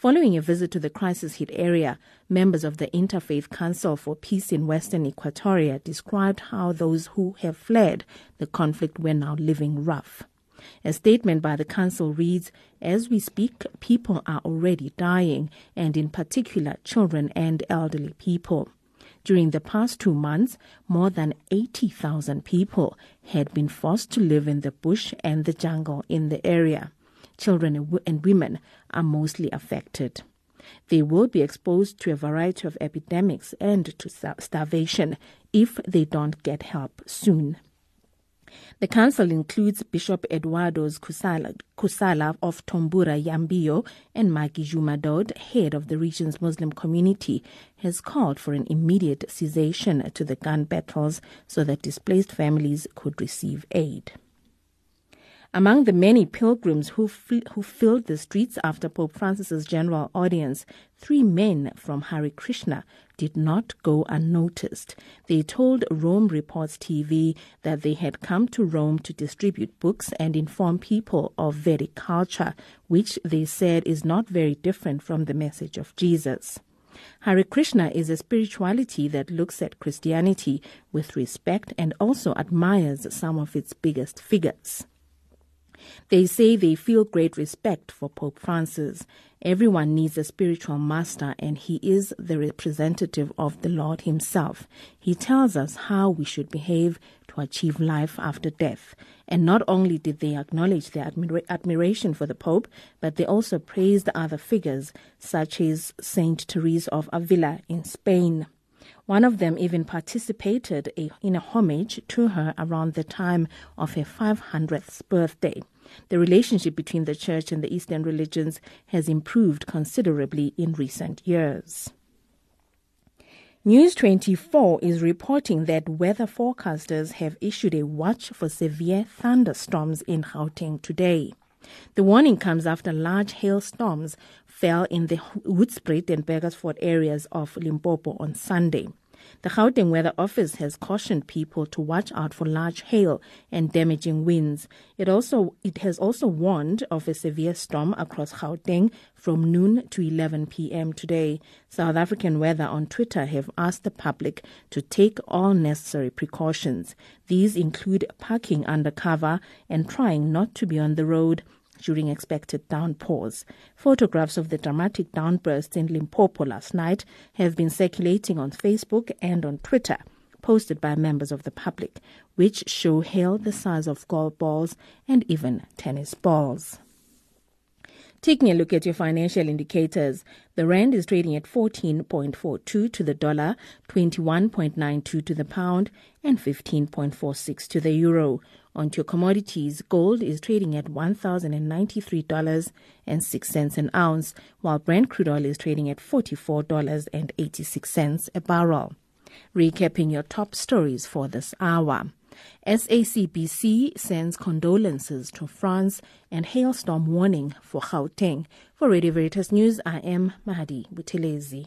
Following a visit to the crisis hit area, members of the Interfaith Council for Peace in Western Equatoria described how those who have fled the conflict were now living rough. A statement by the council reads As we speak, people are already dying, and in particular, children and elderly people. During the past two months, more than 80,000 people had been forced to live in the bush and the jungle in the area. Children and women are mostly affected. They will be exposed to a variety of epidemics and to starvation if they don't get help soon. The council includes Bishop Eduardo Kussala, Kussala of Tombura Yambio and Maggie Jumadod, head of the region's Muslim community, has called for an immediate cessation to the gun battles so that displaced families could receive aid. Among the many pilgrims who, f- who filled the streets after Pope Francis's general audience, three men from Hare Krishna did not go unnoticed. They told Rome Reports TV that they had come to Rome to distribute books and inform people of Vedic culture, which they said is not very different from the message of Jesus. Hare Krishna is a spirituality that looks at Christianity with respect and also admires some of its biggest figures. They say they feel great respect for Pope Francis. Everyone needs a spiritual master, and he is the representative of the Lord himself. He tells us how we should behave to achieve life after death. And not only did they acknowledge their admira- admiration for the Pope, but they also praised other figures, such as Saint Therese of Avila in Spain. One of them even participated in a homage to her around the time of her 500th birthday. The relationship between the Church and the Eastern religions has improved considerably in recent years. News 24 is reporting that weather forecasters have issued a watch for severe thunderstorms in Gauteng today. The warning comes after large hailstorms fell in the Hoedspruit and Burgersfort areas of Limpopo on Sunday. The Gauteng Weather Office has cautioned people to watch out for large hail and damaging winds. It also it has also warned of a severe storm across Gauteng from noon to 11 p.m. today. South African Weather on Twitter have asked the public to take all necessary precautions. These include parking under cover and trying not to be on the road during expected downpours. Photographs of the dramatic downbursts in Limpopo last night have been circulating on Facebook and on Twitter, posted by members of the public, which show hail the size of golf balls and even tennis balls. Taking a look at your financial indicators, the Rand is trading at 14.42 to the dollar, 21.92 to the pound, and 15.46 to the euro. On to your commodities, gold is trading at $1,093.06 an ounce, while Brent crude oil is trading at $44.86 a barrel. Recapping your top stories for this hour. SACBC sends condolences to France and hailstorm warning for Gauteng. For Radio Veritas News, I am Mahadi Buthelezi.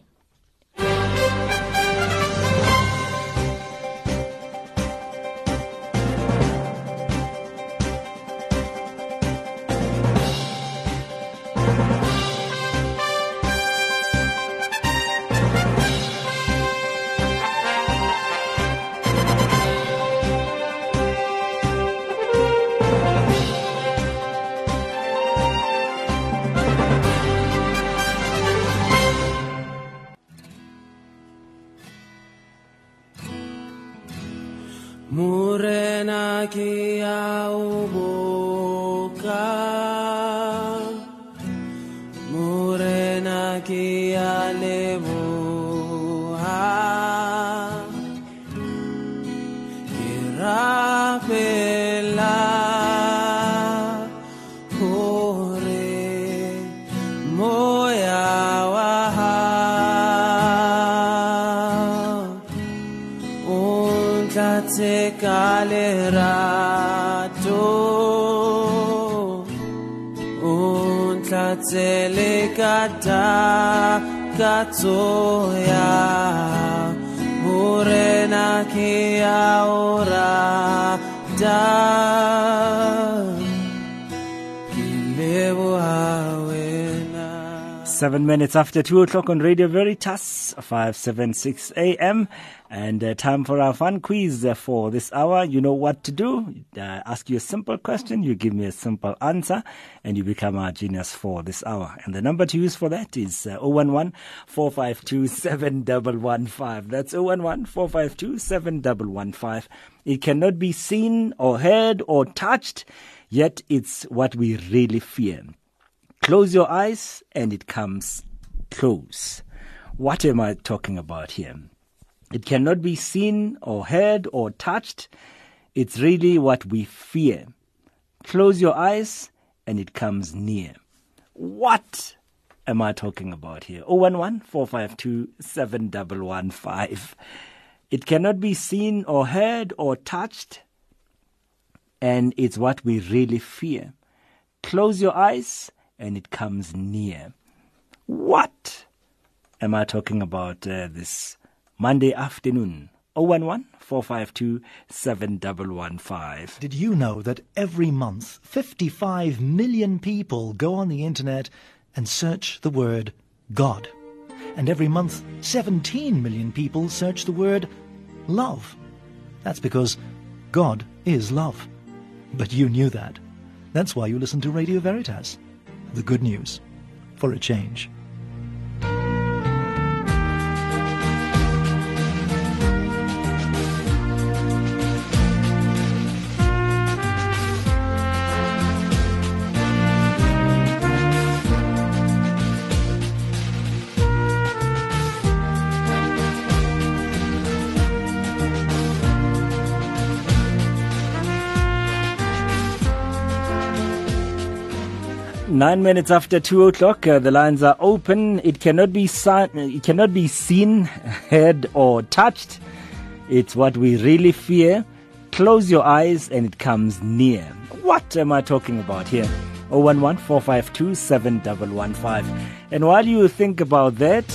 Katsoya Murena kia ora Seven minutes after two o'clock on Radio Veritas, 576 AM. And uh, time for our fun quiz uh, for this hour. You know what to do. Uh, ask you a simple question, you give me a simple answer, and you become our genius for this hour. And the number to use for that is uh, 011 452 7115. That's 011 452 7115. It cannot be seen or heard or touched, yet it's what we really fear. Close your eyes and it comes close. What am I talking about here? It cannot be seen or heard or touched. It's really what we fear. Close your eyes and it comes near. What am I talking about here? 011 452 7115. It cannot be seen or heard or touched, and it's what we really fear. Close your eyes and it comes near. What am I talking about uh, this Monday afternoon? 011 452 7115. Did you know that every month 55 million people go on the internet and search the word God? And every month 17 million people search the word love. That's because God is love. But you knew that. That's why you listen to Radio Veritas. The good news for a change. Nine minutes after two o'clock, uh, the lines are open. It cannot be seen, it cannot be seen, heard, or touched. It's what we really fear. Close your eyes, and it comes near. What am I talking about here? 011 452 7115. And while you think about that,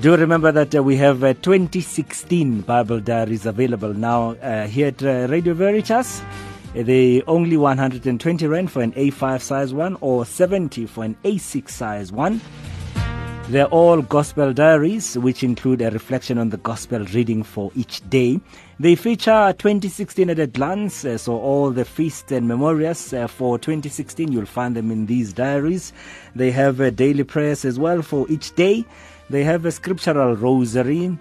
do remember that uh, we have uh, 2016 Bible diaries available now uh, here at uh, Radio Veritas. They only 120 rand for an A5 size one or 70 for an A6 size one. They're all gospel diaries, which include a reflection on the gospel reading for each day. They feature 2016 at a glance, uh, so all the feasts and memorials uh, for 2016, you'll find them in these diaries. They have daily prayers as well for each day. They have a scriptural rosary.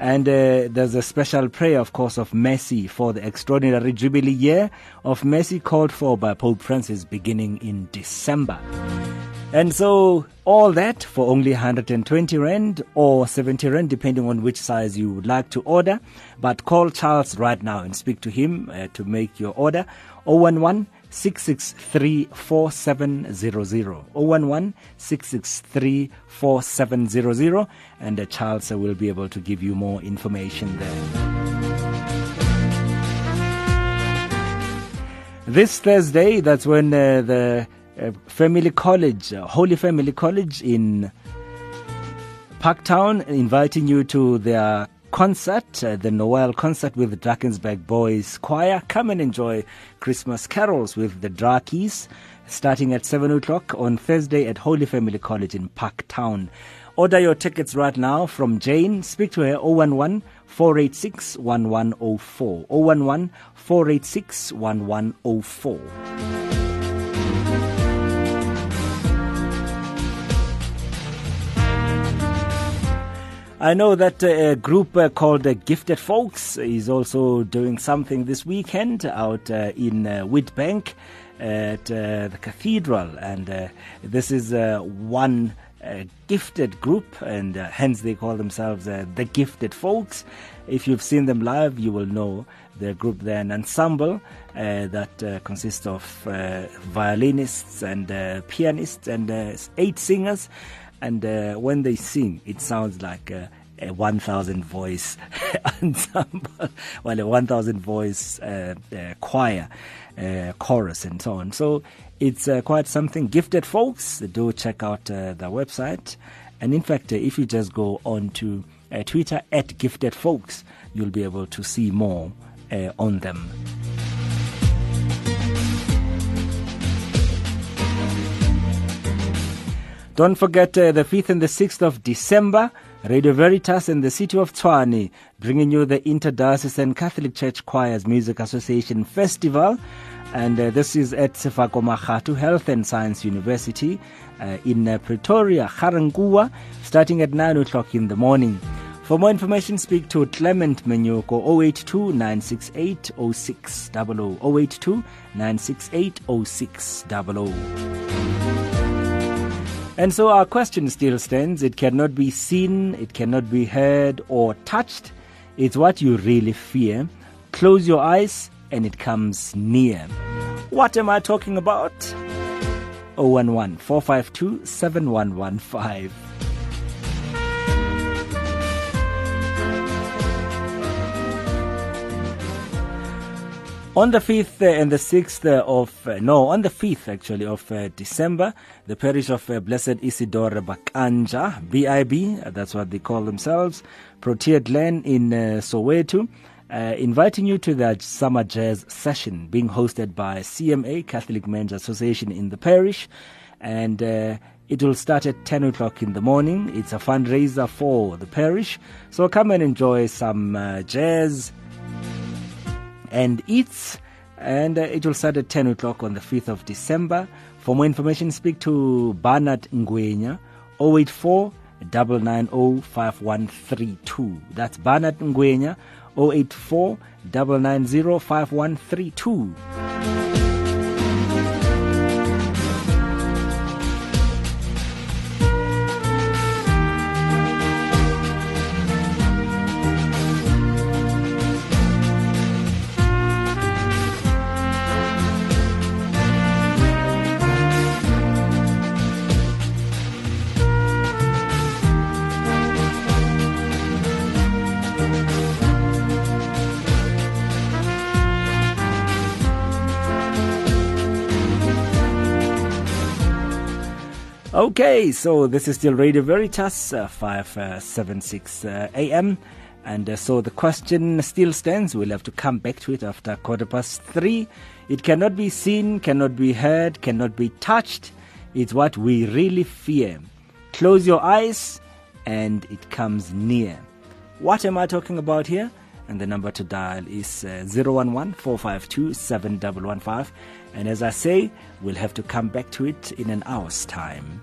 And uh, there's a special prayer, of course, of mercy for the extraordinary Jubilee year of mercy called for by Pope Francis beginning in December. And so all that for only 120 rand or 70 rand, depending on which size you would like to order. But call Charles right now and speak to him uh, to make your order. 011 663 4700. 011 663 4700. And uh, Charles uh, will be able to give you more information there. This Thursday, that's when uh, the uh, Family College, uh, Holy Family College in Parktown, inviting you to their concert, uh, the Noel concert with the Drakensberg Boys Choir. Come and enjoy Christmas carols with the Drakis, starting at 7 o'clock on Thursday at Holy Family College in Parktown. Order your tickets right now from Jane. Speak to her 011 486 1104. 011 486 1104. I know that uh, a group uh, called Gifted Folks is also doing something this weekend out uh, in uh, Witbank at uh, the cathedral, and uh, this is one gifted group, and hence they call themselves the Gifted Folks. If you've seen them live, you will know the group. They're an ensemble uh, that consists of violinists and pianists and eight singers. And uh, when they sing, it sounds like a, a 1,000 voice ensemble, well, a 1,000 voice uh, uh, choir, uh, chorus, and so on. So it's uh, quite something. Gifted folks, do check out uh, their website. And in fact, if you just go on to Twitter at Gifted Folks, you'll be able to see more on them. Don't forget uh, the 5th and the 6th of December, Radio Veritas and the City of Tshwane bringing you the Interdiocesan Catholic Church Choirs Music Association Festival. And uh, this is at Sefako Makgatho Health and Science University uh, in uh, Pretoria, Ga-Rankuwa, starting at 9 o'clock in the morning. For more information, speak to Clement Menyoko 082 968 0600. 082 968 0600. And so our question still stands. It cannot be seen, it cannot be heard or touched. It's what you really fear. Close your eyes and it comes near. What am I talking about? 011 452 7115. On the 5th and the 6th of, uh, no, on the 5th actually of uh, December, the parish of uh, Blessed Isidore Bakanja, BIB, uh, that's what they call themselves, Protea Glen in uh, Soweto, uh, inviting you to the summer jazz session being hosted by CMA, Catholic Men's Association in the parish. And uh, it will start at 10 o'clock in the morning. It's a fundraiser for the parish. So come and enjoy some uh, jazz and eats. And uh, it will start at 10 o'clock on the 5th of December. For more information, speak to Bernard Ngwenya, 084 990 5132. That's Bernard Ngwenya, 084 990 5132. Okay, so this is still Radio Veritas, uh, 576 uh, AM. And uh, so the question still stands. We'll have to come back to it after quarter past three. It cannot be seen, cannot be heard, cannot be touched. It's what we really fear. Close your eyes and it comes near. What am I talking about here? And the number to dial is uh, 011 452 7115. And as I say, we'll have to come back to it in an hour's time.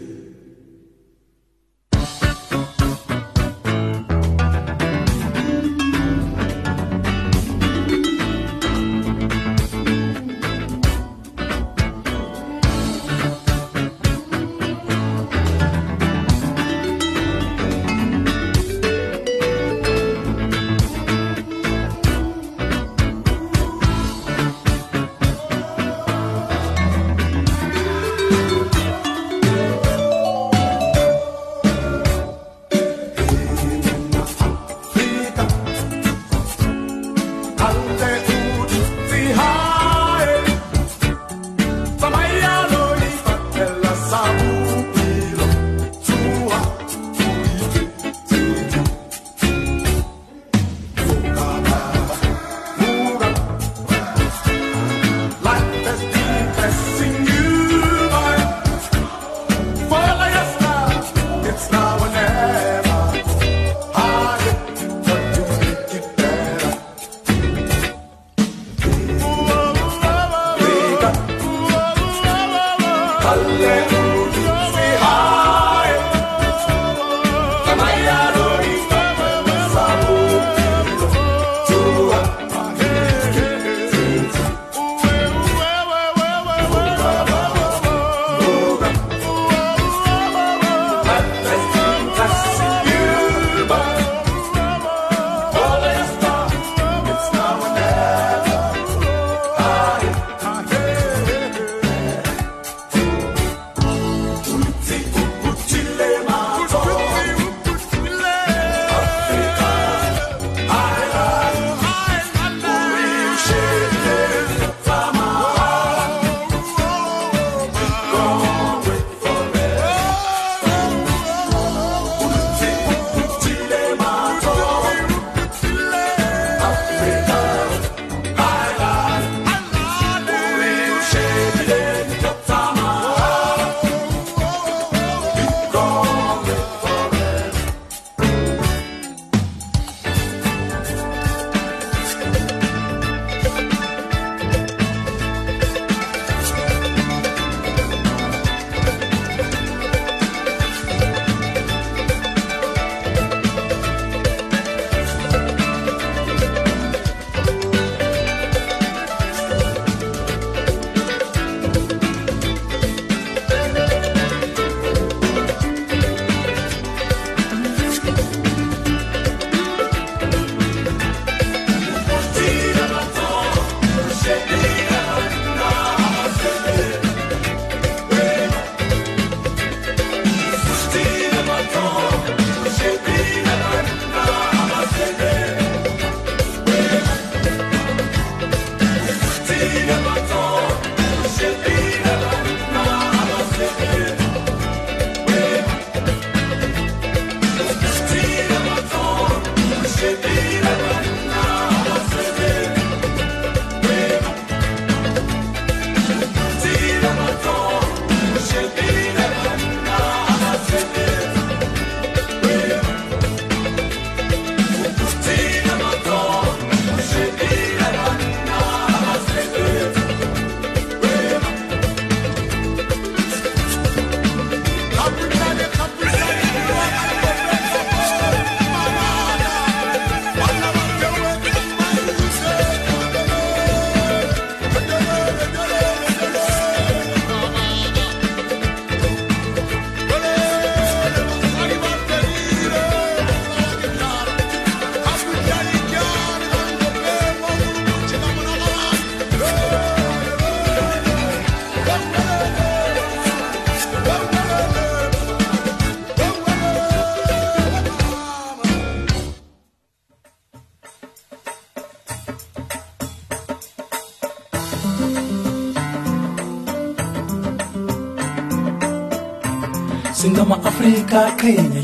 thina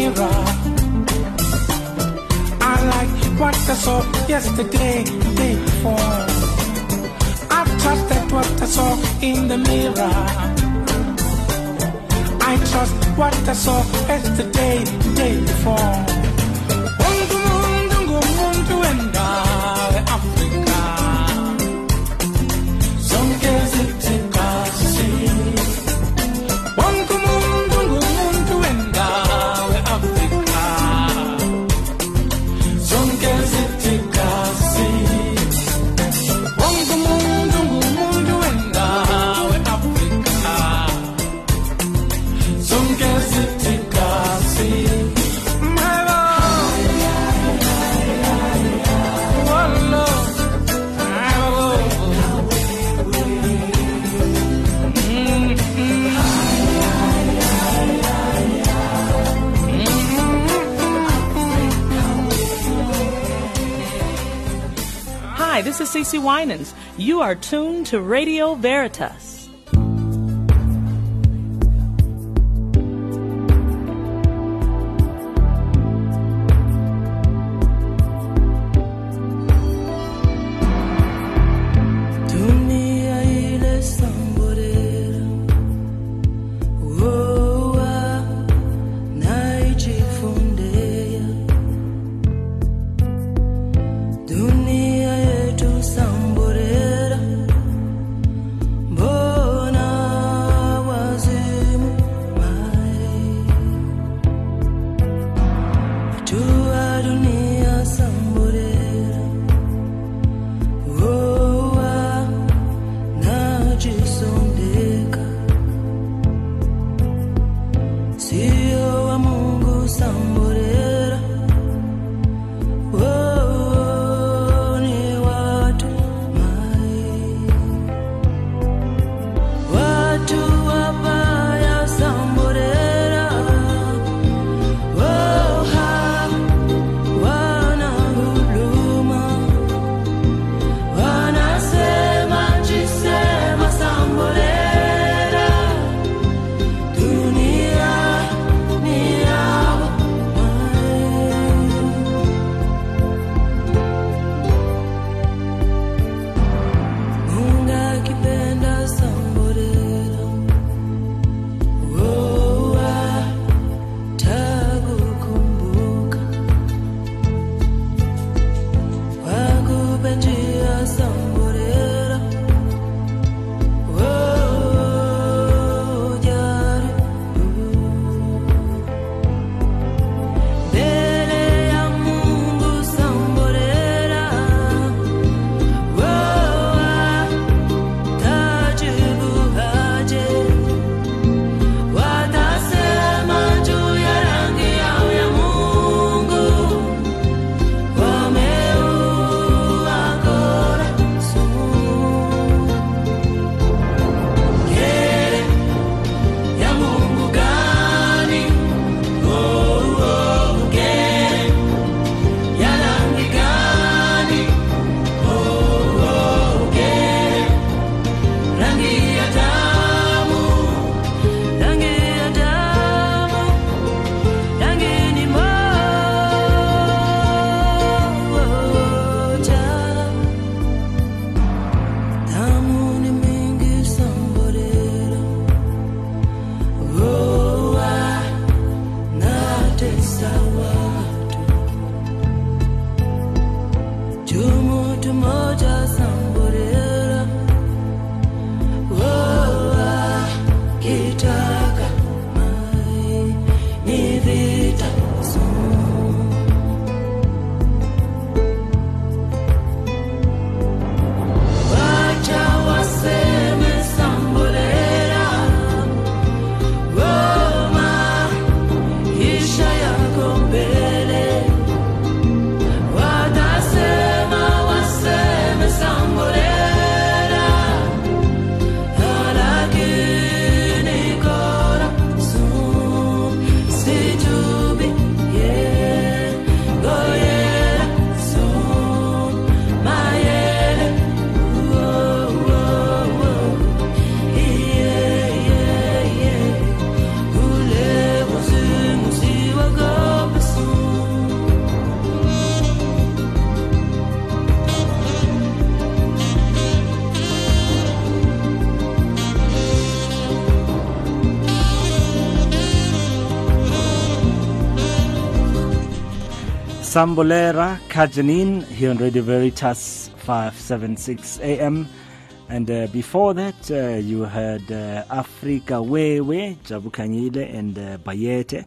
mirror. I like what I saw yesterday, day before. I trust that what I saw in the mirror. I trust what I saw yesterday, day before. Cece Winans. You are tuned to Radio Veritas. Sambolera Kajanin here on Radio Veritas 576 AM. And uh, before that, uh, you heard uh, Africa Wewe, Jabukanyile, and uh, Bayete.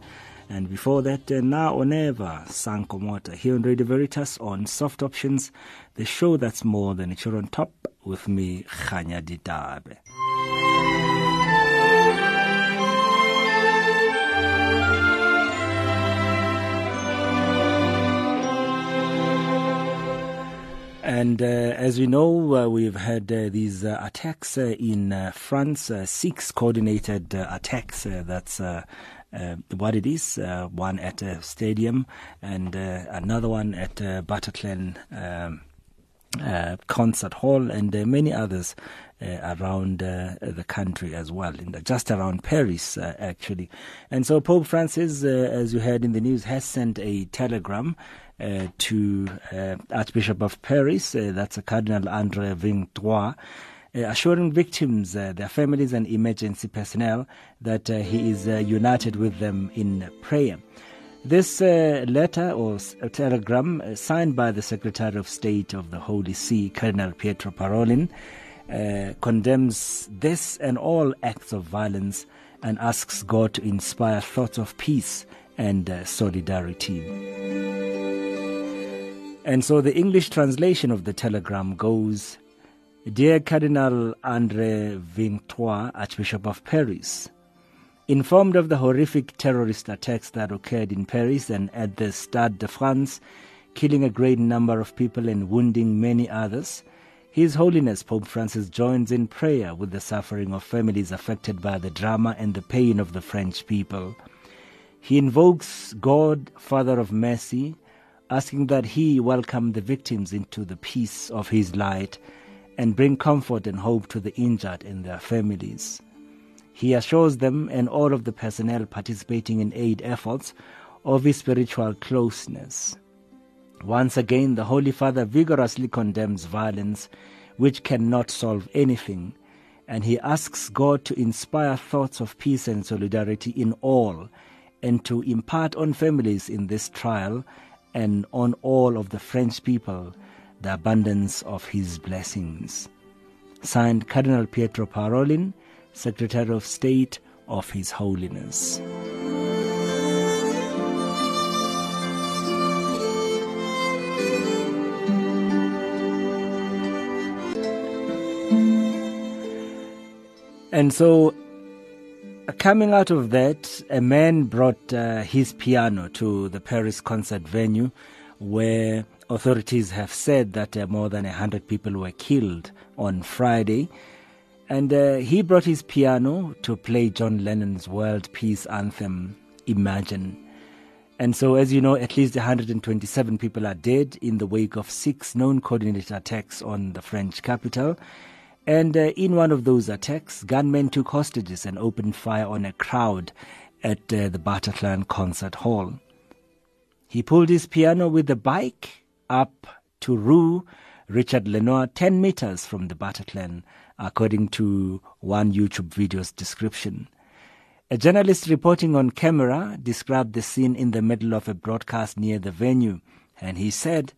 And before that, uh, Now or Never, Sanko Mota, here on Radio Veritas on Soft Options, the show that's more than a chore on top, with me, Khanya Litabe. And uh, as we know, uh, we've had uh, these uh, attacks uh, in uh, France, six coordinated attacks. That's what it is. One at a stadium and another one at uh, Bataclan um, Concert Hall and many others uh, around uh, the country as well, the, just around Paris, uh, actually. And so Pope Francis, as you heard in the news, has sent a telegram uh, to uh, Archbishop of Paris, uh, that's Cardinal Andre Vingt-Trois, uh, assuring victims, uh, their families, and emergency personnel that uh, he is united with them in prayer. This letter or telegram, signed by the Secretary of State of the Holy See, Cardinal Pietro Parolin, condemns this and all acts of violence and asks God to inspire thoughts of peace and uh, solidarity. And so the English translation of the telegram goes Dear Cardinal Andre Vingt-Trois, Archbishop of Paris, informed of the horrific terrorist attacks that occurred in Paris and at the Stade de France, killing a great number of people and wounding many others, His Holiness Pope Francis joins in prayer with the suffering of families affected by the drama and the pain of the French people. He invokes God, Father of mercy, asking that He welcome the victims into the peace of His light and bring comfort and hope to the injured and their families. He assures them and all of the personnel participating in aid efforts of His spiritual closeness. Once again, the Holy Father vigorously condemns violence which cannot solve anything, and he asks God to inspire thoughts of peace and solidarity in all, and to impart on families in this trial and on all of the French people the abundance of his blessings. Signed Cardinal Pietro Parolin, Secretary of State of His Holiness. And so, coming out of that, a man brought uh, his piano to the Paris concert venue where authorities have said that uh, more than 100 people were killed on Friday. And uh, he brought his piano to play John Lennon's World Peace Anthem, Imagine. And so, as you know, at least 127 people are dead in the wake of six known coordinated attacks on the French capital. And uh, in one of those attacks, gunmen took hostages and opened fire on a crowd at uh, the Bataclan Concert Hall. He pulled his piano with the bike up to Rue Richard Lenoir, 10 meters from the Bataclan, according to one YouTube video's description. A journalist reporting on camera described the scene in the middle of a broadcast near the venue, and he said,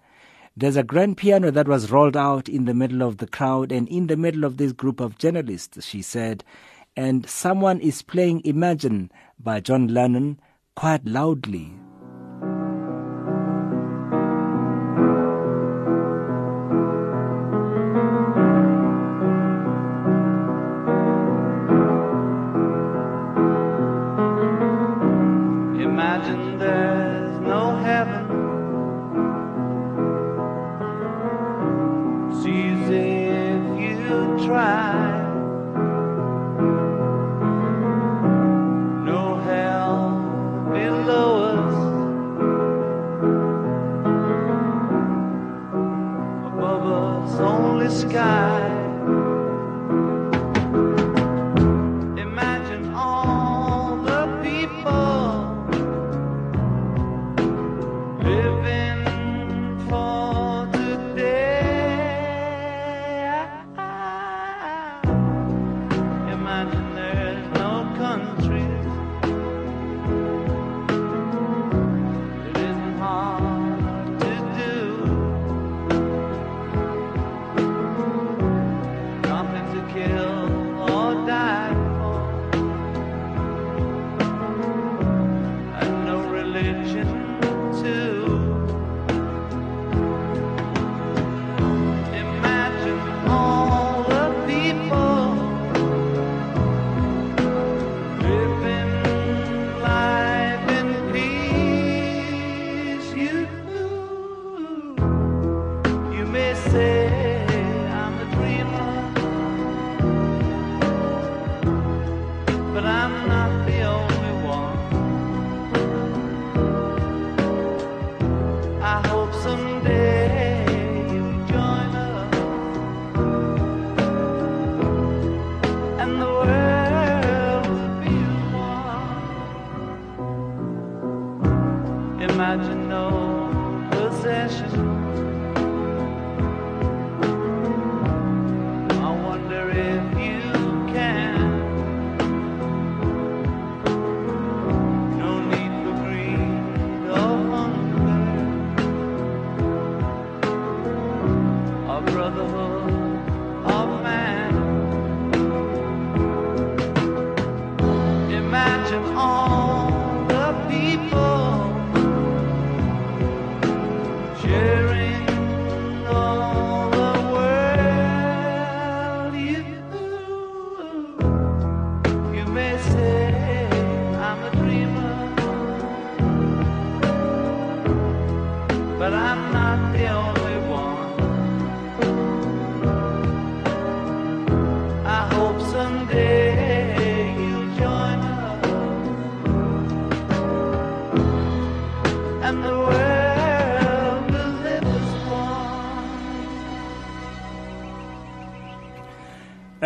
There's a grand piano that was rolled out in the middle of the crowd and in the middle of this group of journalists, she said, and someone is playing Imagine by John Lennon quite loudly.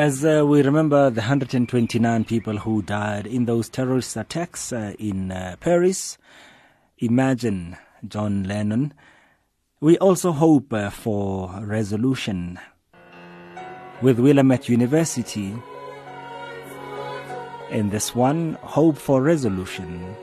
As uh, we remember the 129 people who died in those terrorist attacks uh, in uh, Paris, imagine John Lennon. We also hope uh, for resolution. With Willamette University, in this one, hope for resolution.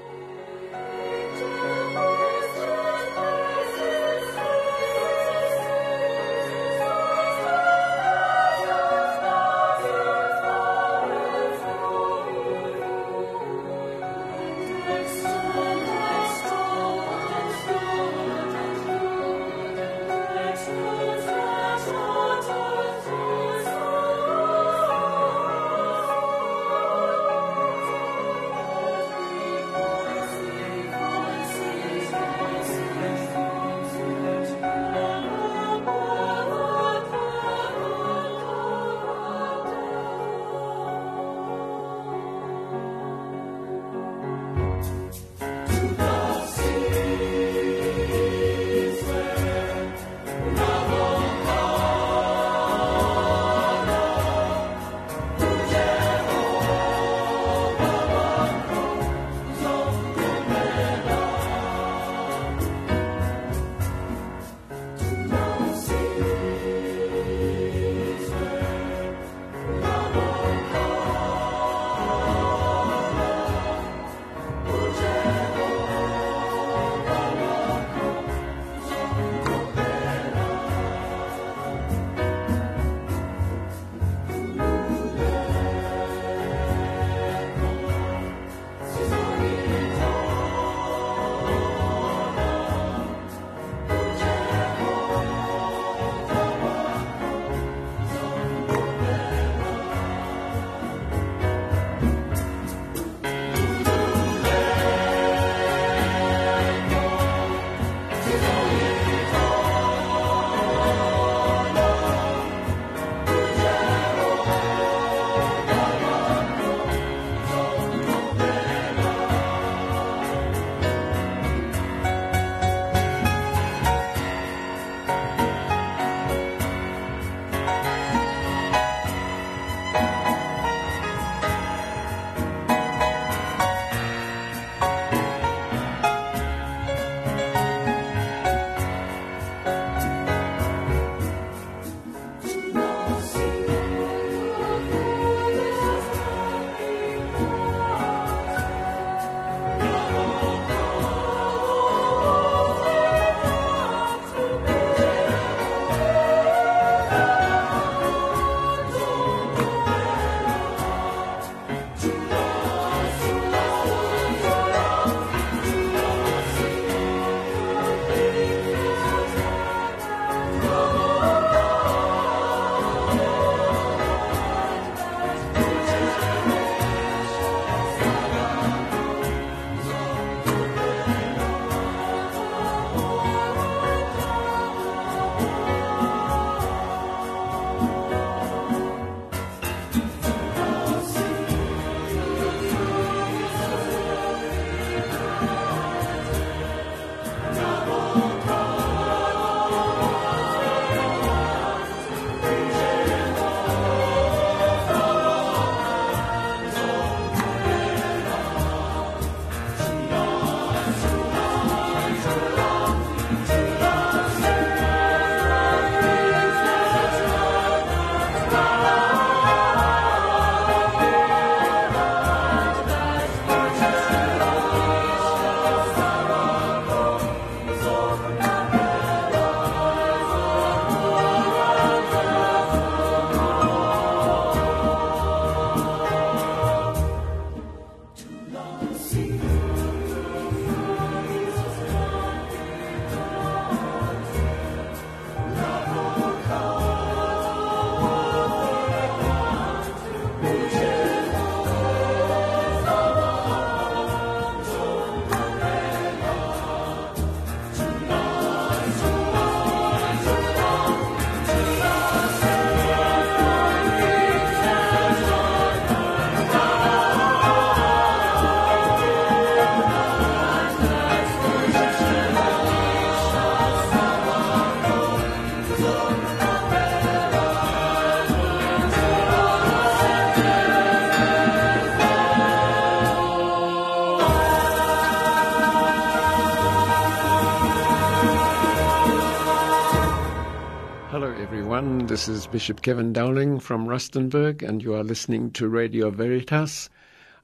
This is Bishop Kevin Dowling from Rustenburg, and you are listening to Radio Veritas.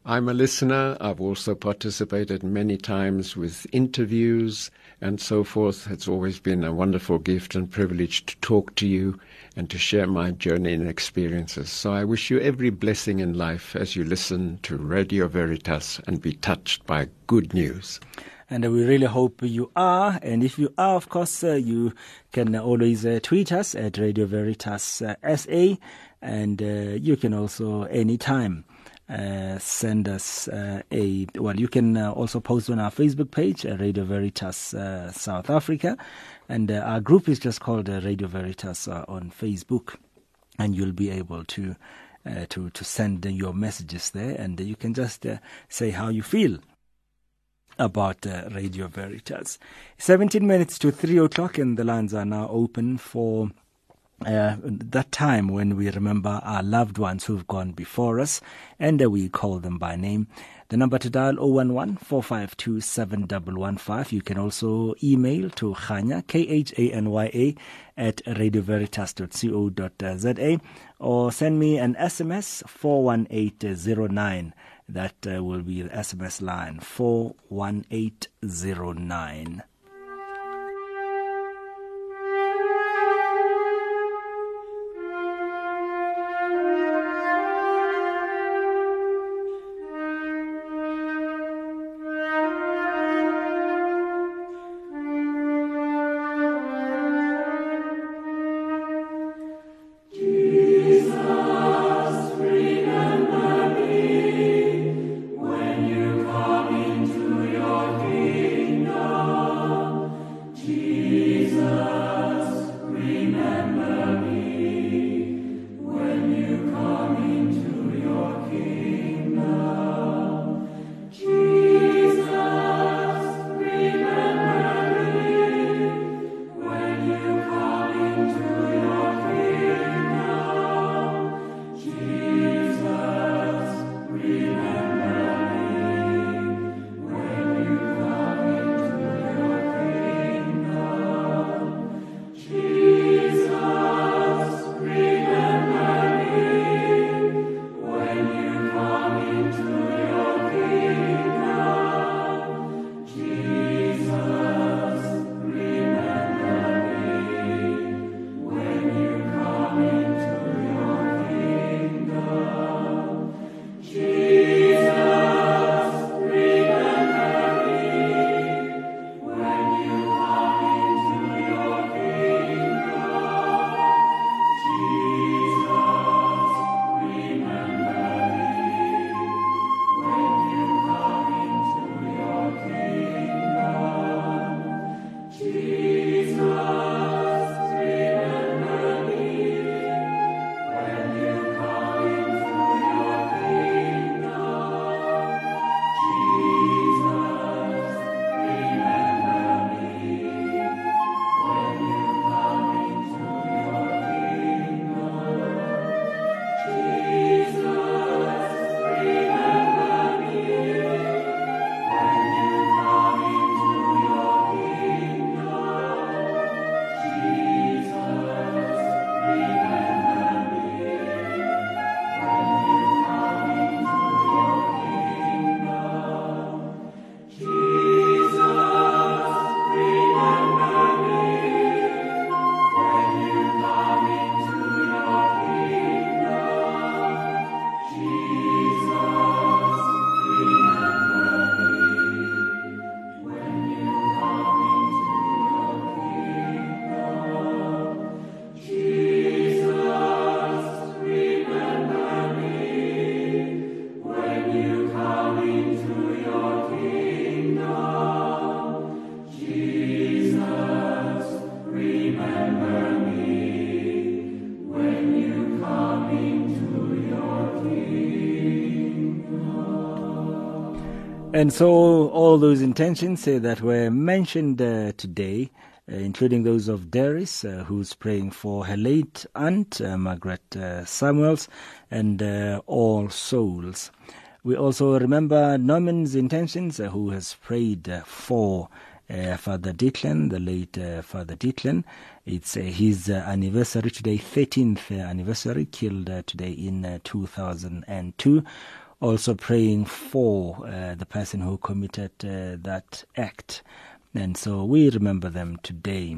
I'm a listener. I've also participated many times with interviews and so forth. It's always been a wonderful gift and privilege to talk to you and to share my journey and experiences. So I wish you every blessing in life as you listen to Radio Veritas and be touched by good news. And we really hope you are. And if you are, of course, uh, you can always uh, tweet us at Radio Veritas uh, SA. And uh, you can also, anytime, uh, send us uh, a. Well, you can also post on our Facebook page, Radio Veritas South Africa. And our group is just called Radio Veritas on Facebook. And you'll be able to. to to send your messages there, and you can just say how you feel about uh, Radio Veritas. 17 minutes to 3 o'clock, and the lines are now open for uh, that time when we remember our loved ones who've gone before us and uh, we call them by name. The number to dial 011 452 7115. You can also email to Khanya, K H A N Y A, at radioveritas.co.za or send me an SMS 41809. That uh, will be the SMS line 41809. And so all those intentions uh, that were mentioned uh, today, uh, including those of Darius, uh, who's praying for her late aunt, uh, Margaret uh, Samuels, and all souls. We also remember Norman's intentions, who has prayed for Father Ditlen, the late Father Ditlen. It's his anniversary today, 13th uh, anniversary, killed today in uh, 2002. Also praying for uh, the person who committed uh, that act. And so we remember them today.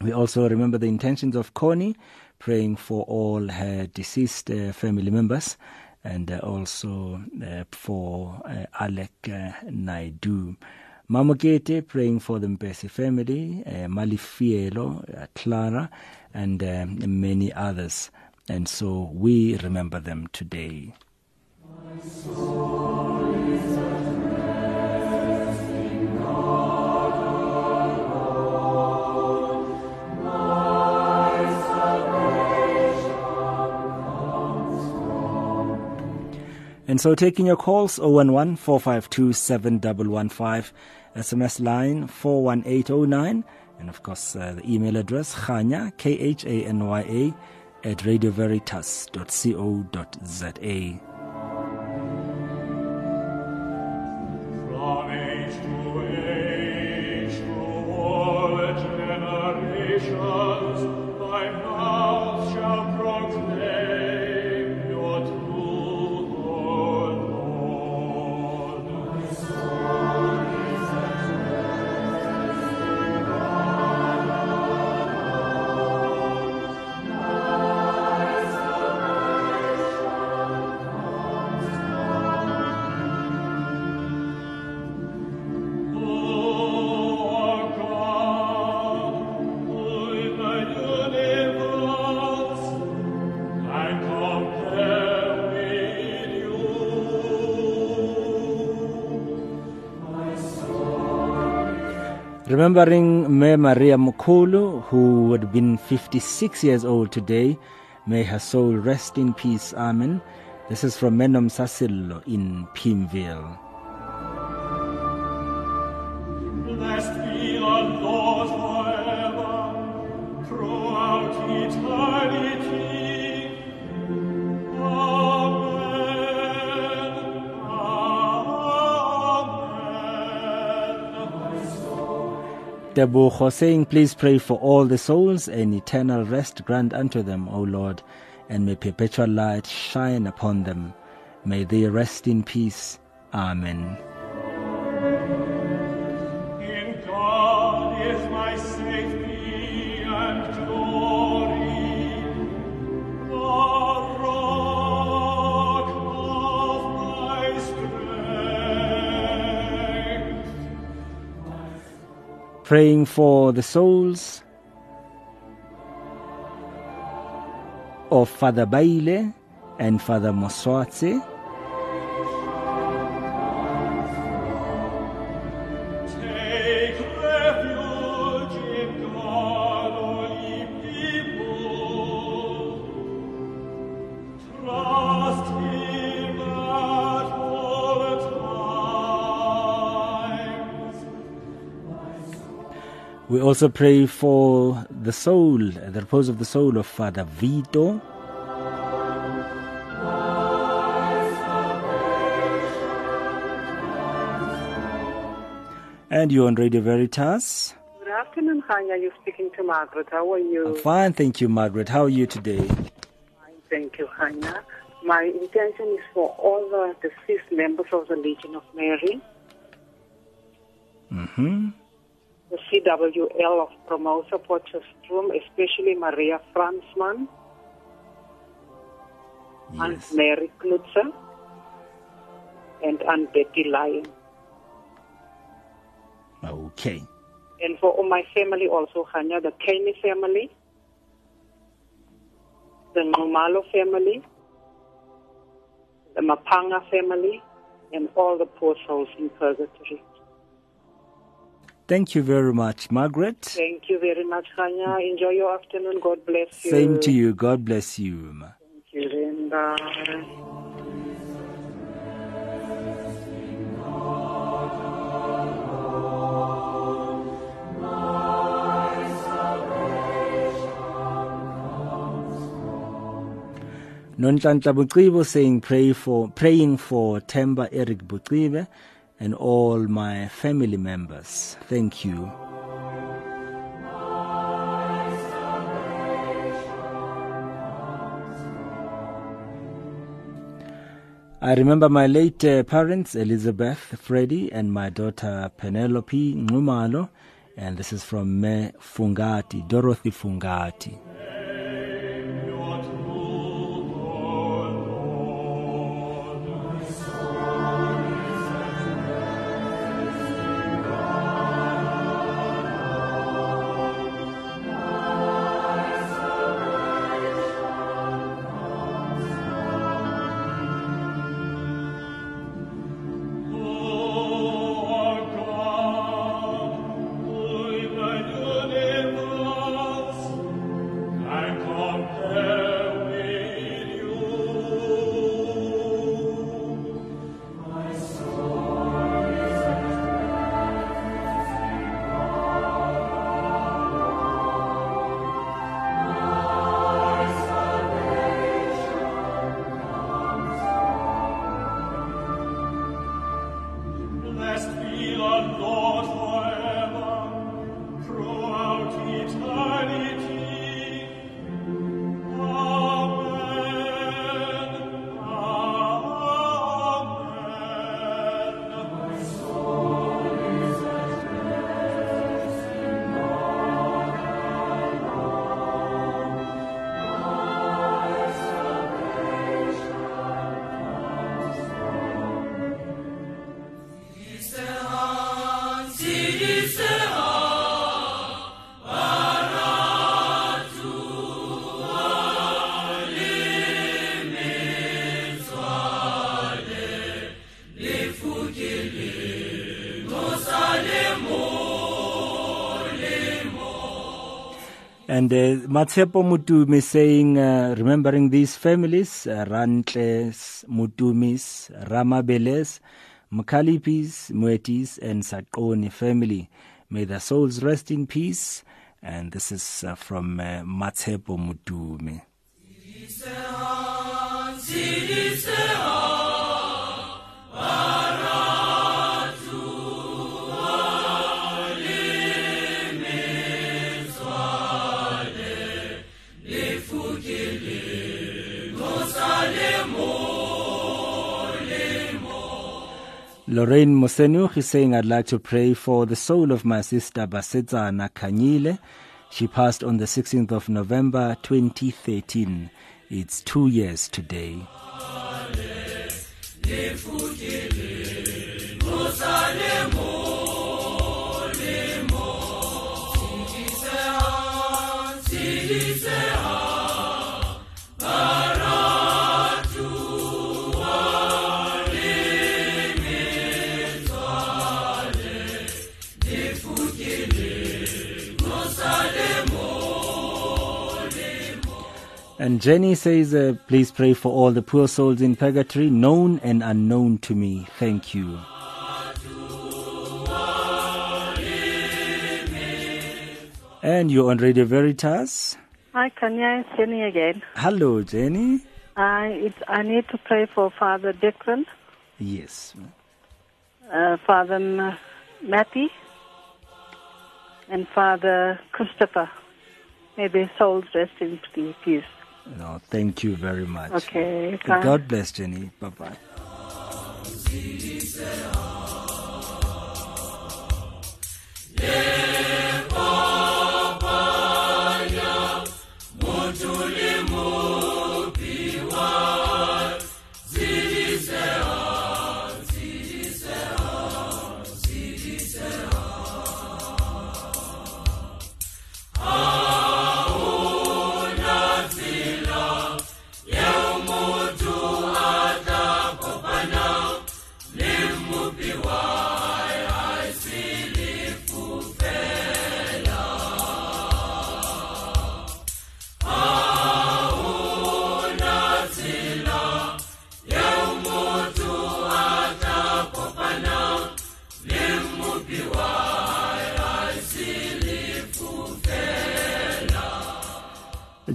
We also remember the intentions of Connie, praying for all her deceased uh, family members and uh, also uh, for uh, Alec Naidu. Mamokete praying for the Mpesi family, uh, Malifielo, Clara, and many others. And so we remember them today. And so taking your calls 011 452 7115, SMS line 41809, and of course uh, the email address khanya, K H A N Y A, at radioveritas.co.za. Remembering May Maria Mukulu, who would have been 56 years old today, may her soul rest in peace. Amen. This is from Menom Sasillo in Pimville. Debucho saying, Please pray for all the souls and eternal rest grant unto them, O Lord, and may perpetual light shine upon them. May they rest in peace. Amen. Praying for the souls of Father Baile and Father Moswatse. Also pray for the soul, the repose of the soul of Father Vito. And you're on Radio Veritas. Good afternoon, Khanya. You're speaking to Margaret. How are you? I'm fine, thank you, Margaret. How are you today? Fine, thank you, Khanya. My intention is for all the deceased members of the Legion of Mary, Mm-hmm. CWL of Promosa Potchefstroom, especially Maria Fransman and Mary Knutsen and Aunt Betty Lyon. Okay. And for all my family also, Khanya, the Kenny family, the Ngumalo family, the Mapanga family, and all the poor souls in purgatory. Thank you very much, Margaret. Thank you very much, Khanya. Enjoy your afternoon. God bless you. Same to you. God bless you. Thank you, and bye. Nonhlanhla Bucibo saying pray for praying for Temba Eric Bucibe and all my family members. Thank you. I remember my late uh, parents, Elizabeth, Freddie, and my daughter Penelope Ngumalo. And this is from Me Fungati, Dorothy Fungati. Matsepo Mutumi saying, uh, remembering these families, uh, Rantles, Mutumis, Ramabeles, Mkalipis, Muetis, and Sakoni family. May their souls rest in peace. And this is uh, from uh, Matsepo Mutumi. Lorraine Mosenuch is saying, I'd like to pray for the soul of my sister Basetsana Khanyile. She passed on the 16th of November 2013. It's two years today. And Jenny says, uh, please pray for all the poor souls in purgatory, known and unknown to me. Thank you. And you're on Radio Veritas. Hi, Khanya. It's Jenny again. Hello, Jenny. I I need to pray for Father Declan, Yes. uh, Father Matty, and Father Christopher. May their souls rest in peace. No, thank you very much. Okay, bye. God bless, Jenny. Bye bye.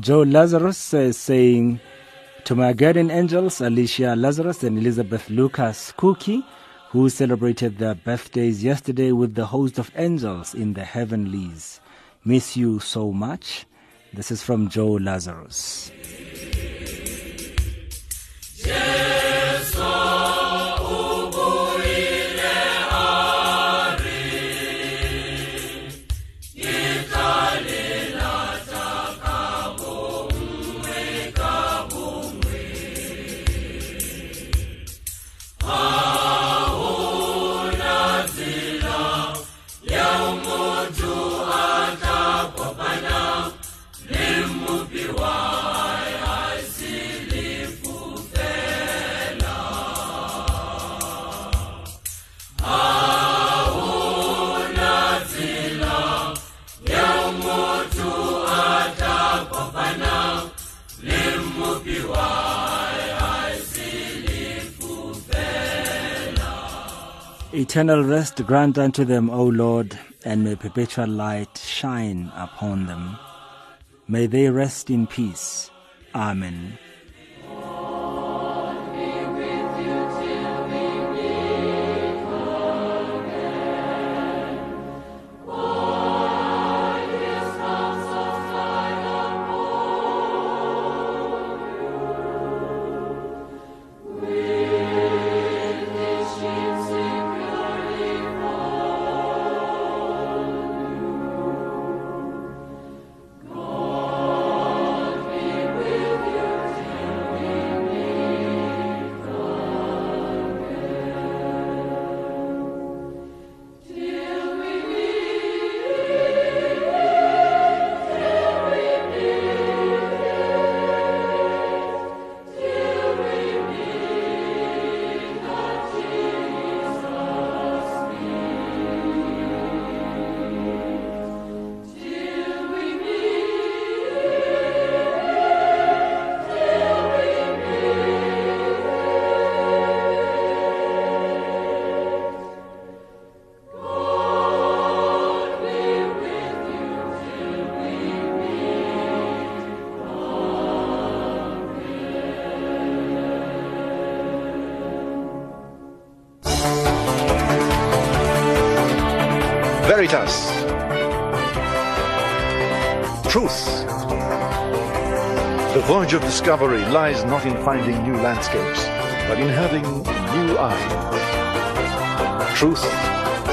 Joe Lazarus is saying, To my guardian angels, Alicia Lazarus and Elizabeth Lucas Cookie, who celebrated their birthdays yesterday with the host of angels in the heavenlies. Miss you so much. This is from Joe Lazarus. Eternal rest grant unto them, O Lord, and may perpetual light shine upon them. May they rest in peace. Amen. Discovery lies not in finding new landscapes, but in having new eyes. Truth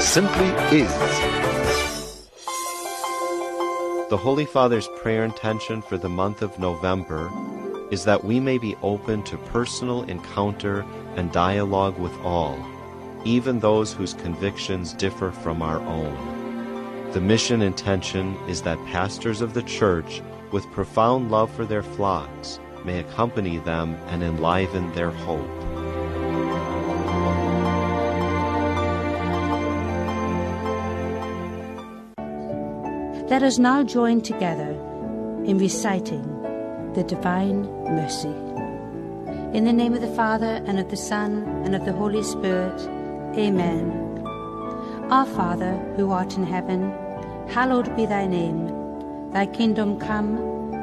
simply is. The Holy Father's prayer intention for the month of November is that we may be open to personal encounter and dialogue with all, even those whose convictions differ from our own. The mission intention is that pastors of the church, with profound love for their flocks, may accompany them and enliven their hope. Let us now join together in reciting the Divine Mercy. In the name of the Father, and of the Son, and of the Holy Spirit, Amen. Our Father, who art in heaven, hallowed be thy name. Thy kingdom come,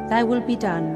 thy will be done,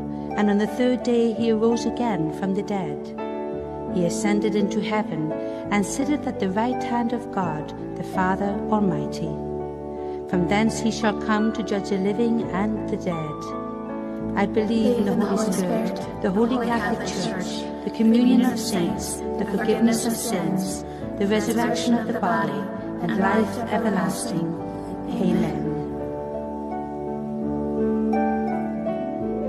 and on the third day he arose again from the dead. He ascended into heaven, and sitteth at the right hand of God, the Father Almighty. From thence he shall come to judge the living and the dead. I believe in the Holy Spirit, the Holy Catholic Church, the communion of saints, the forgiveness of sins, the resurrection of the body, and life everlasting. Amen.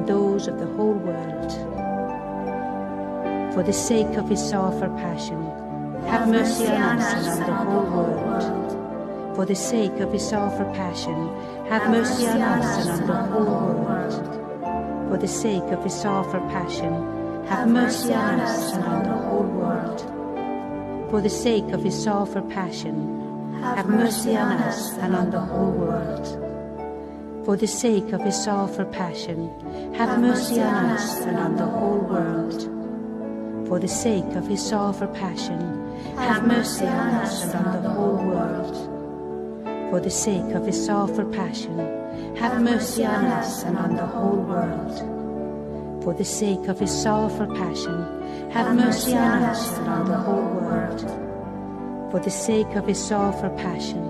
and those of the whole world. For the sake of his sorrowful passion, have mercy on us and on the whole world. For the sake of his sorrowful passion, have mercy on us and on the whole world. For the sake of his sorrowful passion, have mercy on us and on the whole world. For the sake of his sorrowful passion, have mercy on us and on the whole world. For the sake of his sorrowful passion, have mercy on us and on the whole world. For the sake of his sorrowful passion, have mercy on us and on the whole world. For the sake of his sorrowful passion, have mercy on us and on the whole world for the sake of his sorrowful passion, have mercy on us and on the whole world. For the sake of his sorrowful passion,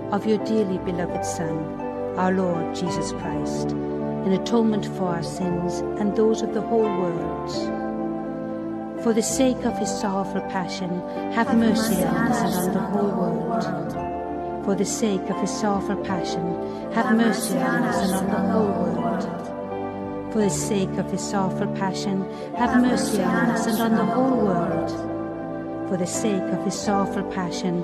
of your dearly beloved Son, our Lord Jesus Christ, in atonement for our sins and those of the whole world. For the sake of his sorrowful passion, have mercy on us and on the whole world for the sake of his sorrowful passion, have mercy on us and on the whole world. For the sake of his sorrowful passion, have mercy on us and on the whole world. For the sake of his sorrowful passion,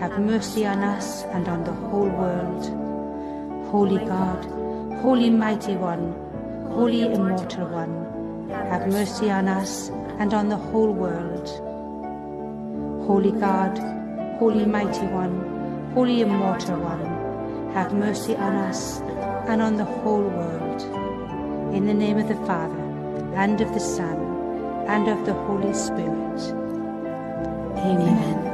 have mercy on us and on the whole world. Holy God, Holy Mighty One, Holy Immortal One, have mercy on us and on the whole world. Holy God, Holy Mighty One, Holy Immortal One, have mercy on us and on the whole world. In the name of the Father, and of the Son, and of the Holy Spirit. Amen. Water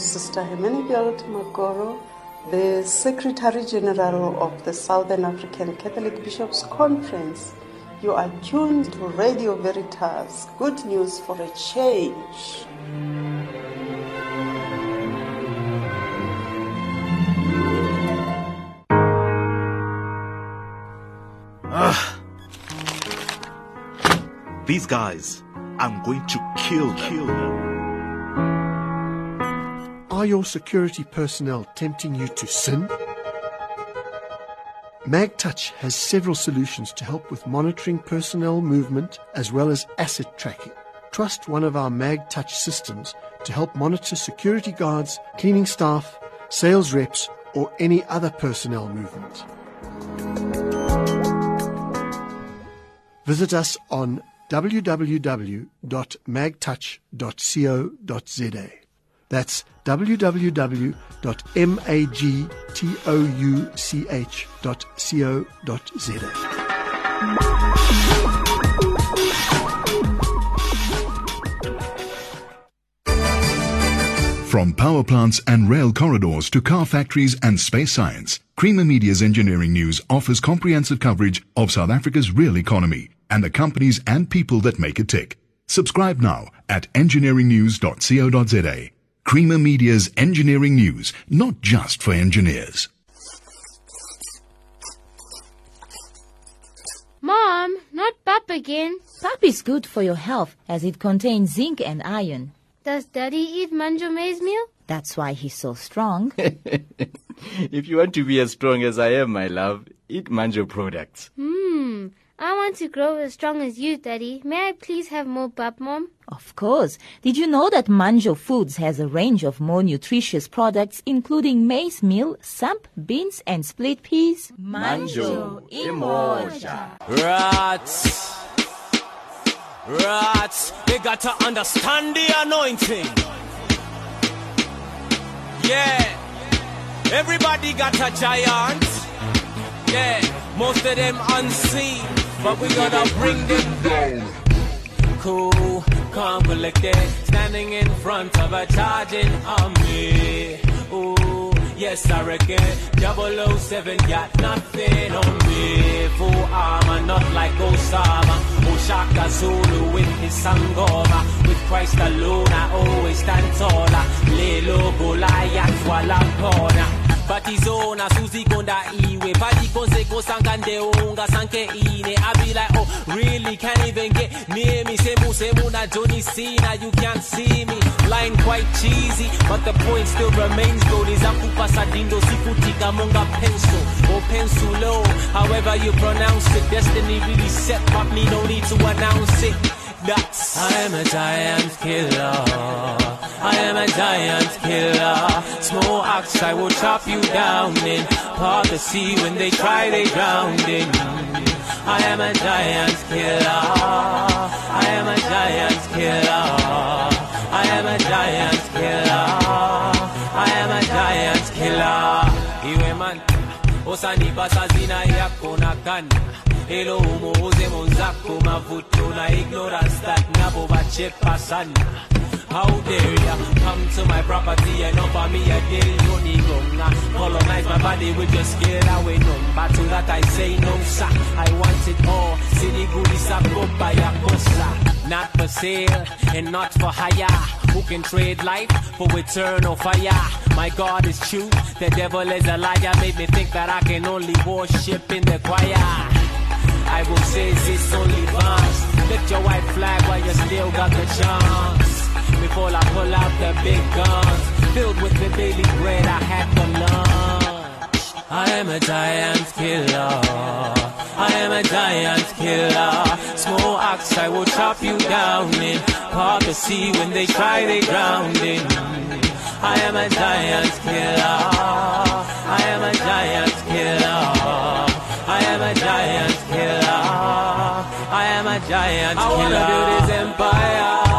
I Sister Hermenegilde Makoro, the Secretary General of the Southern African Catholic Bishops Conference. You are tuned to Radio Veritas. Good news for a change. Ah. These guys, I'm going to kill them. Kill them. Are your security personnel tempting you to sin? MagTouch has several solutions to help with monitoring personnel movement as well as asset tracking. Trust one of our MagTouch systems to help monitor security guards, cleaning staff, sales reps, or any other personnel movement. Visit us on www.magtouch.co.za. That's www.magtouch.co.za. From power plants and rail corridors to car factories and space science, Creamer Media's engineering news offers comprehensive coverage of South Africa's real economy and the companies and people that make it tick. Subscribe now at engineeringnews.co.za. Creamer Media's engineering news, not just for engineers. Mom, not pap again. Pap is good for your health as it contains zinc and iron. Does Daddy eat manjo maize meal? That's why he's so strong. if you want to be as strong as I am, my love, eat Manjo products. Hmm. I want to grow as strong as you, Daddy. May I please have more pap, Mom? Of course. Did you know that Manjo Foods has a range of more nutritious products including maize meal, samp, beans and split peas? Manjo Imosha. Rats. Rats. They got to understand the anointing. Yeah. Everybody got a giant. Yeah. Most of them unseen. But we gotta bring them down. Cool, calm, collected. Standing in front of a charging army. Ooh, yes, I reckon. 007 got nothing on me. Full armor, not like Osama. Oshaka Zulu with his Sangoma. With Christ alone, I always stand taller. Lelo Goliath while I'm corner. Batizona suzikonda iwe. Patikonzeko sangandeunga sanke ine. I be like oh really? Can't even get near me. Semu semu na Johnny Cena you can't see me. Line quite cheesy but the point still remains though. Nizakupa sadindo sifutika monga pencil or pencilo however you pronounce it destiny really set but me no need to announce it that's I am a giant killer I am a giant killer. Small axe, I will chop you down in part the sea when they try, they drown in. I am a giant killer. I am a giant killer. I am a giant killer. I am a giant killer. Iwe man, osanipa sazina yako na kanda. Elo umuuze mwenzako mavuto na ignorance that nabo bachepa sana. How dare ya? Come to my property and offer me a deal you need gonga Colonize my body with your skill away number. To that I say no sir. I want it all. City goody sakopa ya kosa Not for sale and not for hire. Who can trade life for eternal fire? My God is true, the devil is a liar. Made me think that I can only worship in the choir. I will say this only once. Lift your white flag while you still got the chance before I pull out the big guns. Filled with the daily bread I had for lunch. I am a giant killer. I am a giant killer. Small axe I will chop you down in. Part the sea when they try they drown in. I am a giant killer. I am a giant killer. I am a giant killer. I am a giant killer I wanna build this empire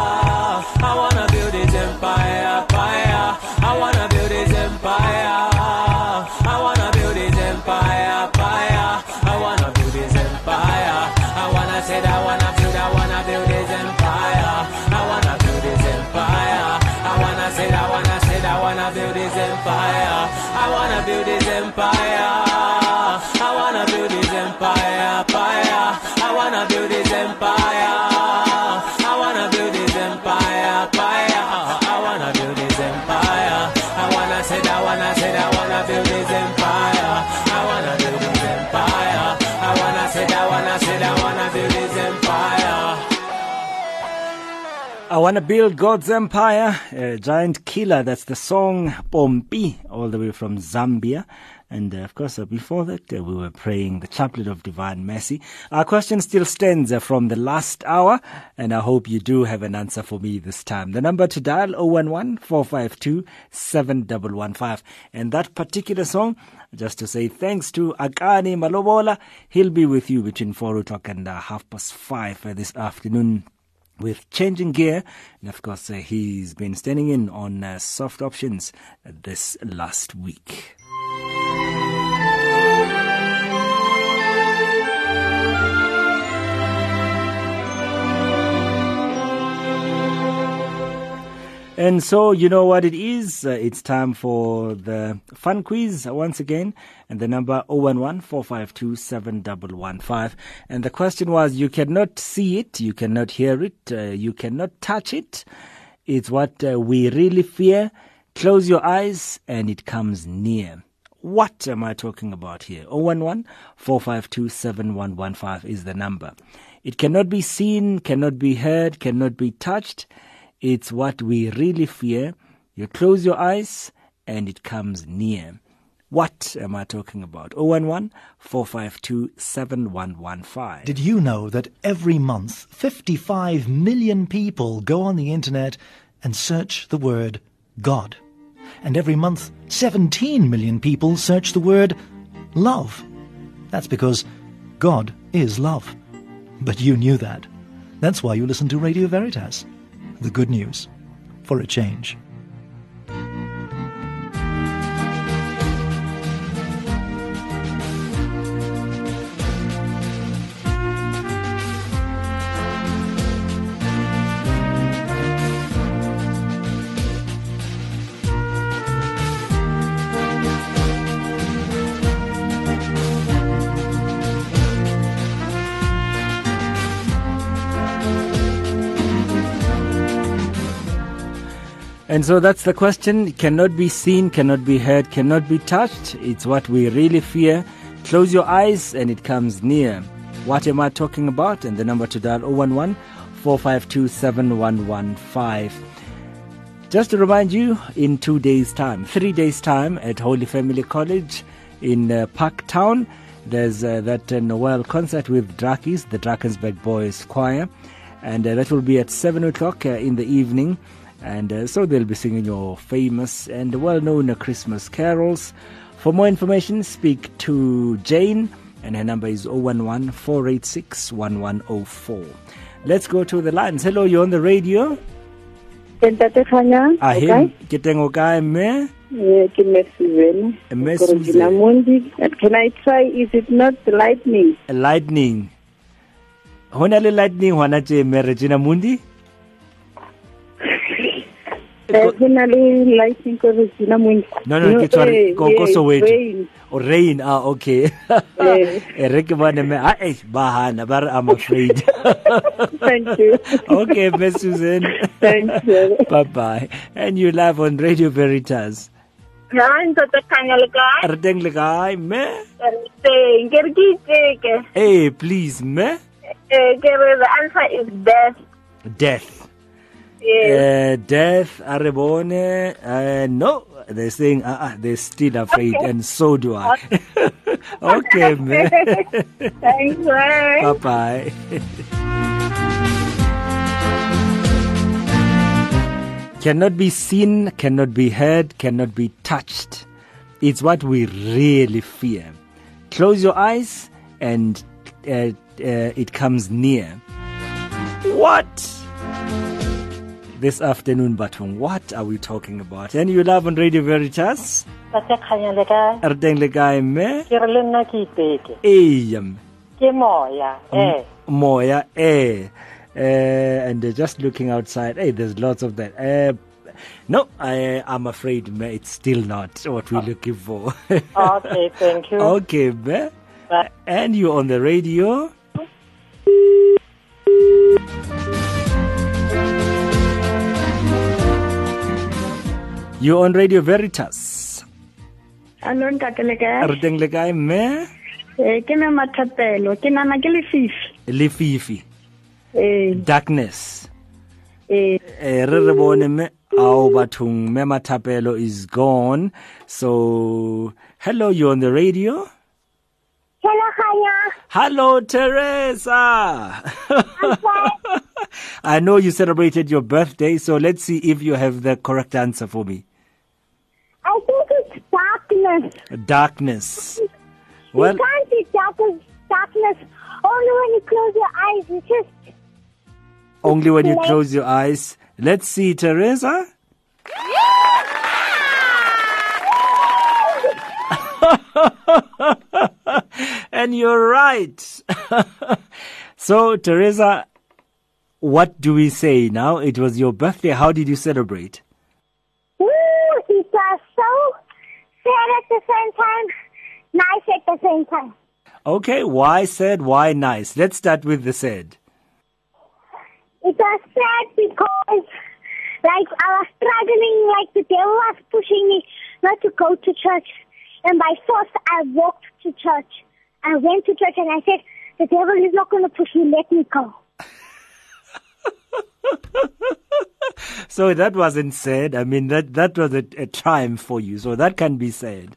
I want to build God's empire. Uh, Giant Killer, that's the song Pompi, all the way from Zambia. And uh, of course, uh, before that, uh, we were praying the Chaplet of Divine Mercy. Our question still stands uh, from the last hour, and I hope you do have an answer for me this time. The number to dial 011 452 7115. And that particular song, just to say thanks to Akani Malobola, he'll be with you between 4 o'clock and uh, half past 5 uh, this afternoon with changing gear. And of course, uh, he's been standing in on uh, soft options this last week. And so, you know what it is. Uh, it's time for the fun quiz once again. And the number 011 452 7115. And the question was you cannot see it, you cannot hear it, uh, you cannot touch it. It's what uh, we really fear. Close your eyes and it comes near. What am I talking about here? 011 452 7115 is the number. It cannot be seen, cannot be heard, cannot be touched. It's what we really fear. You close your eyes and it comes near. What am I talking about? 011 452 7115. Did you know that every month 55 million people go on the internet and search the word God? And every month 17 million people search the word love. That's because God is love. But you knew that. That's why you listen to Radio Veritas. The good news for a change. And so that's the question. It cannot be seen, cannot be heard, cannot be touched. It's what we really fear. Close your eyes and it comes near. What am I talking about? And the number to dial 011 452 7115. Just to remind you, in two days' time, three days' time at Holy Family College in uh, Parktown, there's uh, that uh, Noel concert with Drakies, the Drakensberg Boys Choir, and uh, that will be at 7 o'clock uh, in the evening. And uh, so they'll be singing your famous and well known Christmas carols. For more information, speak to Jane, and her number is 011 486 1104. Let's go to the lines. Hello, you're on the radio. Entate Khanya, Ahim, ke teng o kae mme? Ke Mercy Vena. Mercy Corogina Mundi. Can I try? Is it not lightning? Lightning. Ho le lightning hona tje mme Regina Mundi? Eh, ho na le lightning Corogina No, no, ke tshware eh, ko ko yes, Soweto. rain. Oh, rain. Ah, okay. e re ke bone me ah eh ba hana ba re I'm afraid. Thank you. okay, Miss Susan. Thank you. bye bye. And you live on Radio Veritas. Ya, Entate Khanya le kae? Re teng le kae mme? Re teng. Ke re ke iteke. Hey, please mme. Eh, ke the answer is death. Death. Yes. Uh, death, Arebone, uh, no, they're saying, uh, uh, they're still afraid, Okay. and so do I. okay, man. Thanks, bye bye. cannot be seen, cannot be heard, cannot be touched. It's what we really fear. Close your eyes, and uh, uh, it comes near. What? This afternoon, Batung, what are we talking about? And you love on Radio Veritas? Khanya le kae? Re teng le kae mme? Ke re le nna ke iteke. Ee, mme. Ke moya. Eh. Moya, eh. Uh, and uh, just looking outside, hey, there's lots of that. Uh, no, I, I'm afraid meh, it's still not what we're looking for. Okay, thank you. okay, meh. And you're on the radio. You're on Radio Veritas. Hello, ntate le kae? Re teng le kae mme? Eh, ke na mathapelo, ke nana ke lefifi. Lefifi. Eh, Darkness. eh, Eh, re re bone mme ao bathong mme mathapelo is gone. So, hello, you're on the radio. Hello, Khanya. Hello, Teresa. I know you celebrated your birthday, so let's see if you have the correct answer for me. I think it's darkness. Darkness. Well, you can't see darkness, darkness only when you close your eyes. It's just only when you close your eyes. Let's see, Teresa. and you're right. so, Teresa, what do we say now? It was your birthday. How did you celebrate? Ooh, it was so sad at the same time, nice at the same time. Okay, why sad, why nice? Let's start with the sad. It was sad because, like, I was struggling, like, the devil was pushing me not to go to church. And by force, I walked to church. I went to church and I said, the devil is not going to push me, let me go. So that wasn't sad. I mean, that, that was a, a triumph for you. So that can be said.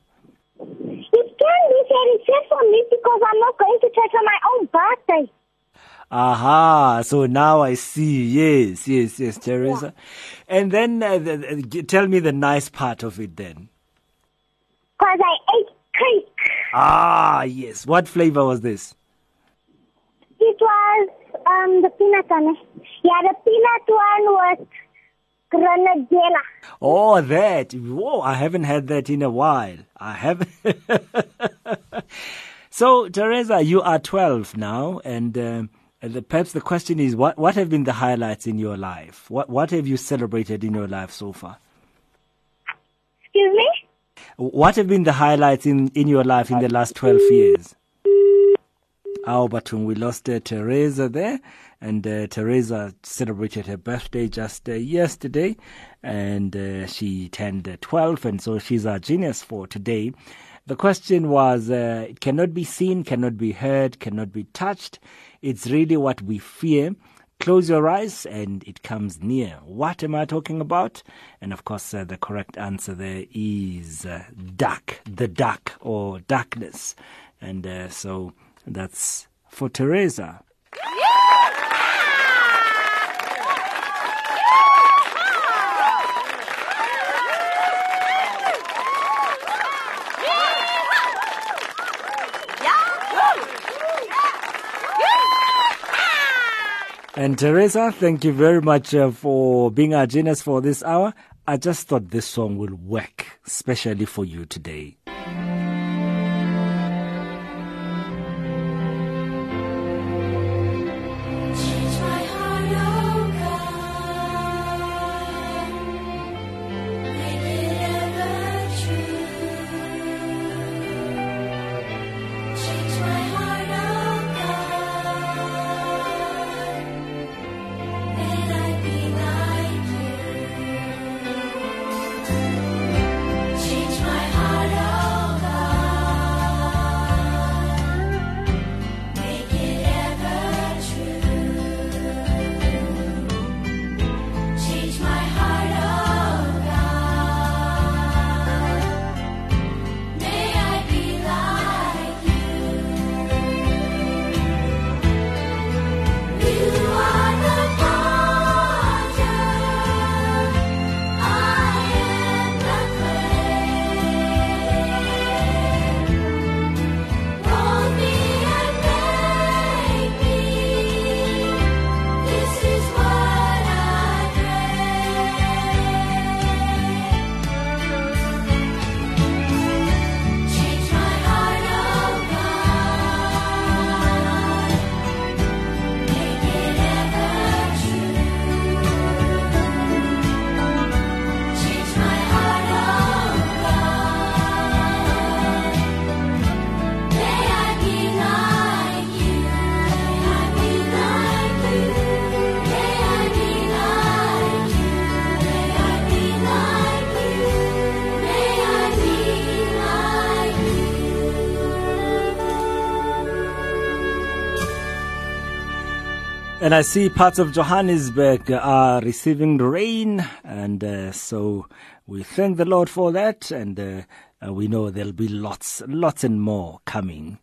It can be said it's just for me because I'm not going to church on my own birthday. Aha, so now I see. Yes, yes, yes, Teresa. And then uh, the, the, tell me the nice part of it then. Because I ate cake. Ah, yes. What flavor was this? It was um the peanut one. Yeah, the peanut one was grenadilla. Oh, that. Whoa, I haven't had that in a while. I haven't. so, Teresa, you are 12 now, and um, uh, the, perhaps the question is, what, what have been the highlights in your life? What, what have you celebrated in your life so far? Excuse me? What have been the highlights in, in your life in the last 12 years? When we lost uh, Teresa there, and uh, Teresa celebrated her birthday just uh, yesterday, and uh, she turned uh, 12, and so she's our genius for today. The question was uh, it cannot be seen, cannot be heard, cannot be touched. It's really what we fear. Close your eyes and it comes near. What am I talking about? And of course, uh, the correct answer there is uh, dark, the dark or darkness. And uh, so that's for Teresa. And Teresa, thank you very much uh, for being our genius for this hour. I just thought this song will work, especially for you today. And I see parts of Johannesburg are receiving rain, and uh, so we thank the Lord for that, and uh, we know there'll be lots, lots and more coming.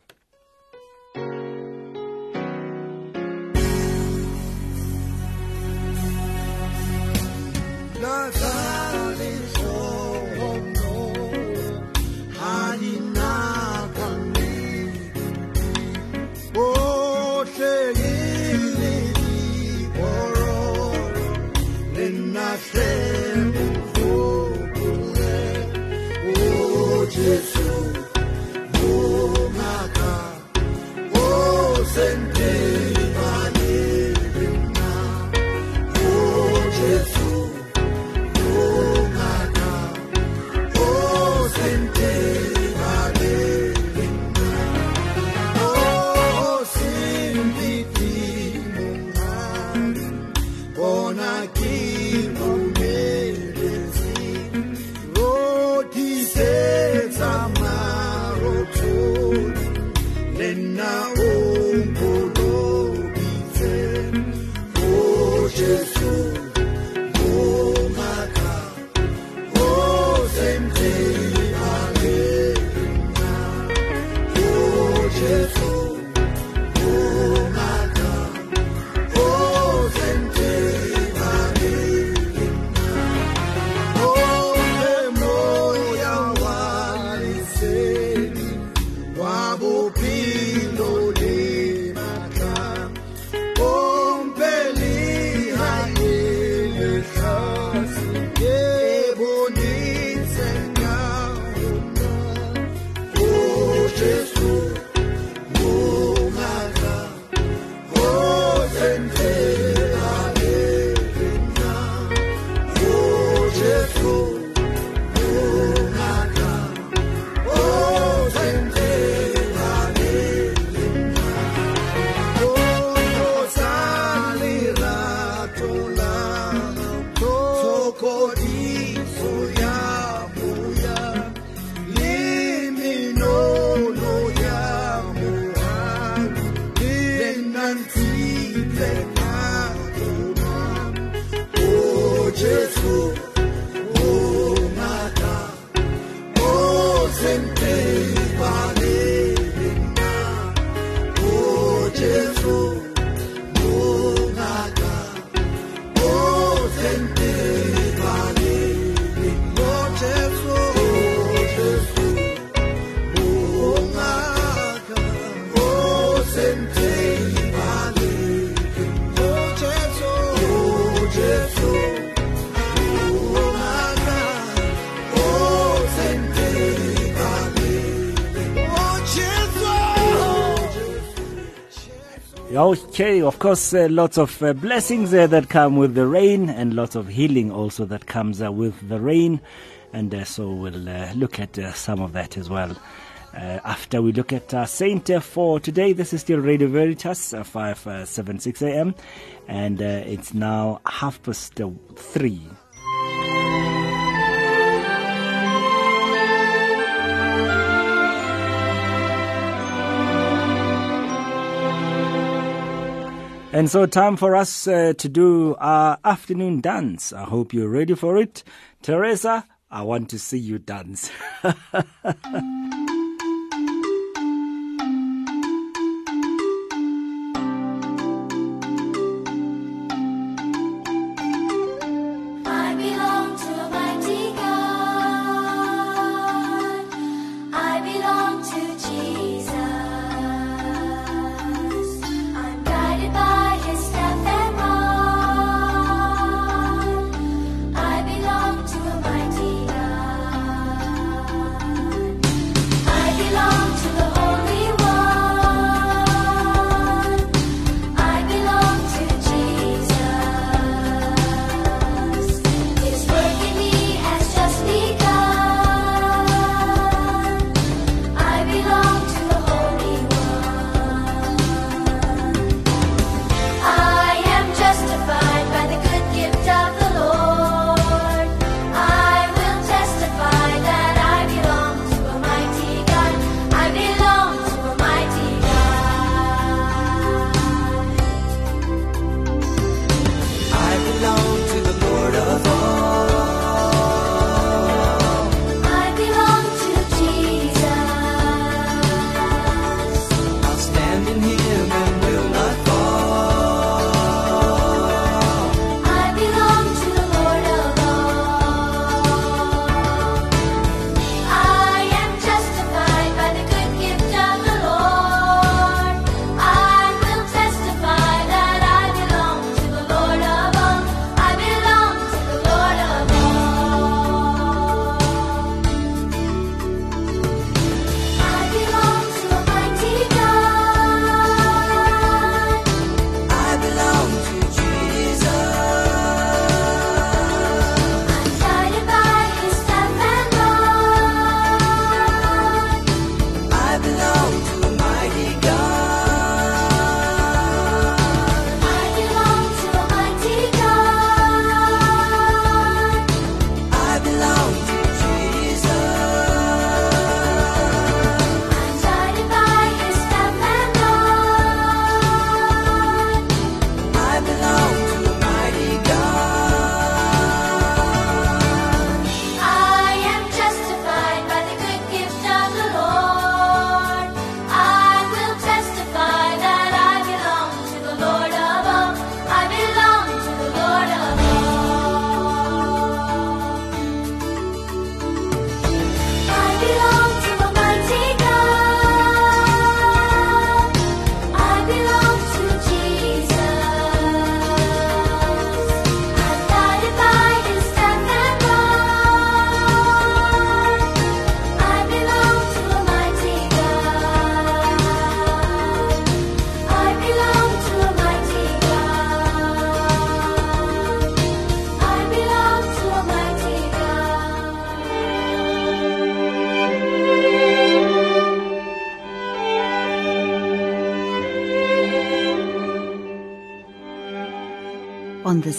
degree. Okay, of course, uh, lots of uh, blessings uh, that come with the rain and lots of healing also that comes uh, with the rain. And uh, so we'll uh, look at some of that as well. after we look at Saint for today, this is still Radio Veritas, 576 AM, and it's now half past three. And so, time for us uh, to do our afternoon dance. I hope you're ready for it. Teresa, I want to see you dance.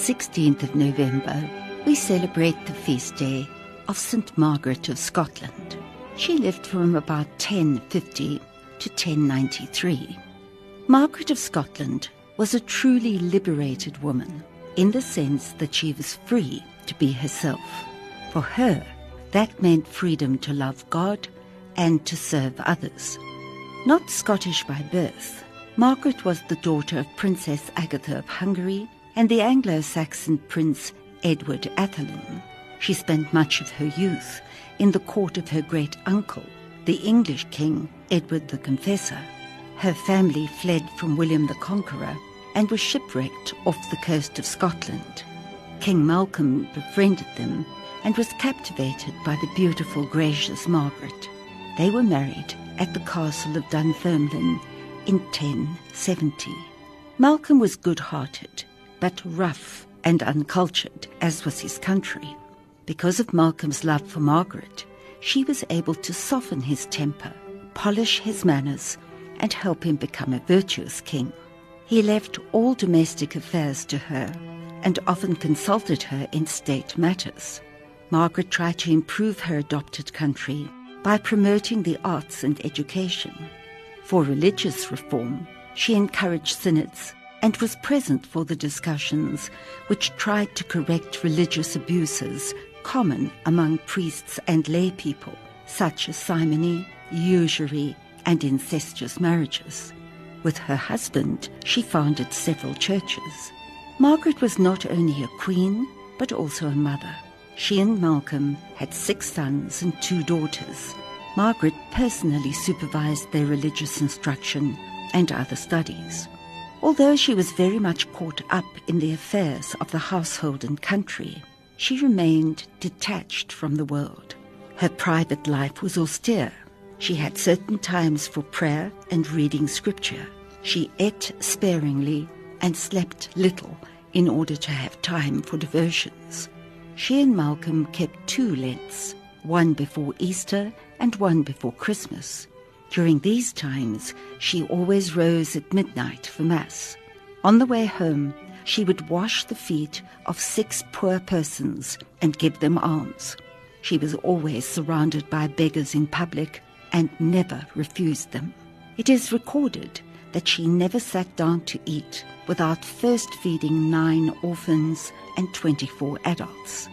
16th of November, we celebrate the feast day of St. Margaret of Scotland. She lived from about 1050 to 1093. Margaret of Scotland was a truly liberated woman in the sense that she was free to be herself. For her, that meant freedom to love God and to serve others. Not Scottish by birth, Margaret was the daughter of Princess Agatha of Hungary and the Anglo-Saxon Prince Edward Atheling. She spent much of her youth in the court of her great uncle, the English king Edward the Confessor. Her family fled from William the Conqueror and was shipwrecked off the coast of Scotland. King Malcolm befriended them and was captivated by the beautiful, gracious Margaret. They were married at the castle of Dunfermline in 1070. Malcolm was good-hearted, but rough and uncultured, as was his country. Because of Malcolm's love for Margaret, she was able to soften his temper, polish his manners, and help him become a virtuous king. He left all domestic affairs to her and often consulted her in state matters. Margaret tried to improve her adopted country by promoting the arts and education. For religious reform, she encouraged synods and was present for the discussions which tried to correct religious abuses common among priests and lay people, such as simony, usury, and incestuous marriages. With her husband, she founded several churches. Margaret was not only a queen, but also a mother. She and Malcolm had six sons and two daughters. Margaret personally supervised their religious instruction and other studies. Although she was very much caught up in the affairs of the household and country, she remained detached from the world. Her private life was austere. She had certain times for prayer and reading scripture. She ate sparingly and slept little in order to have time for devotions. She and Malcolm kept two Lents, one before Easter and one before Christmas. During these times, she always rose at midnight for Mass. On the way home, she would wash the feet of six poor persons and give them alms. She was always surrounded by beggars in public and never refused them. It is recorded that she never sat down to eat without first feeding nine orphans and 24 adults.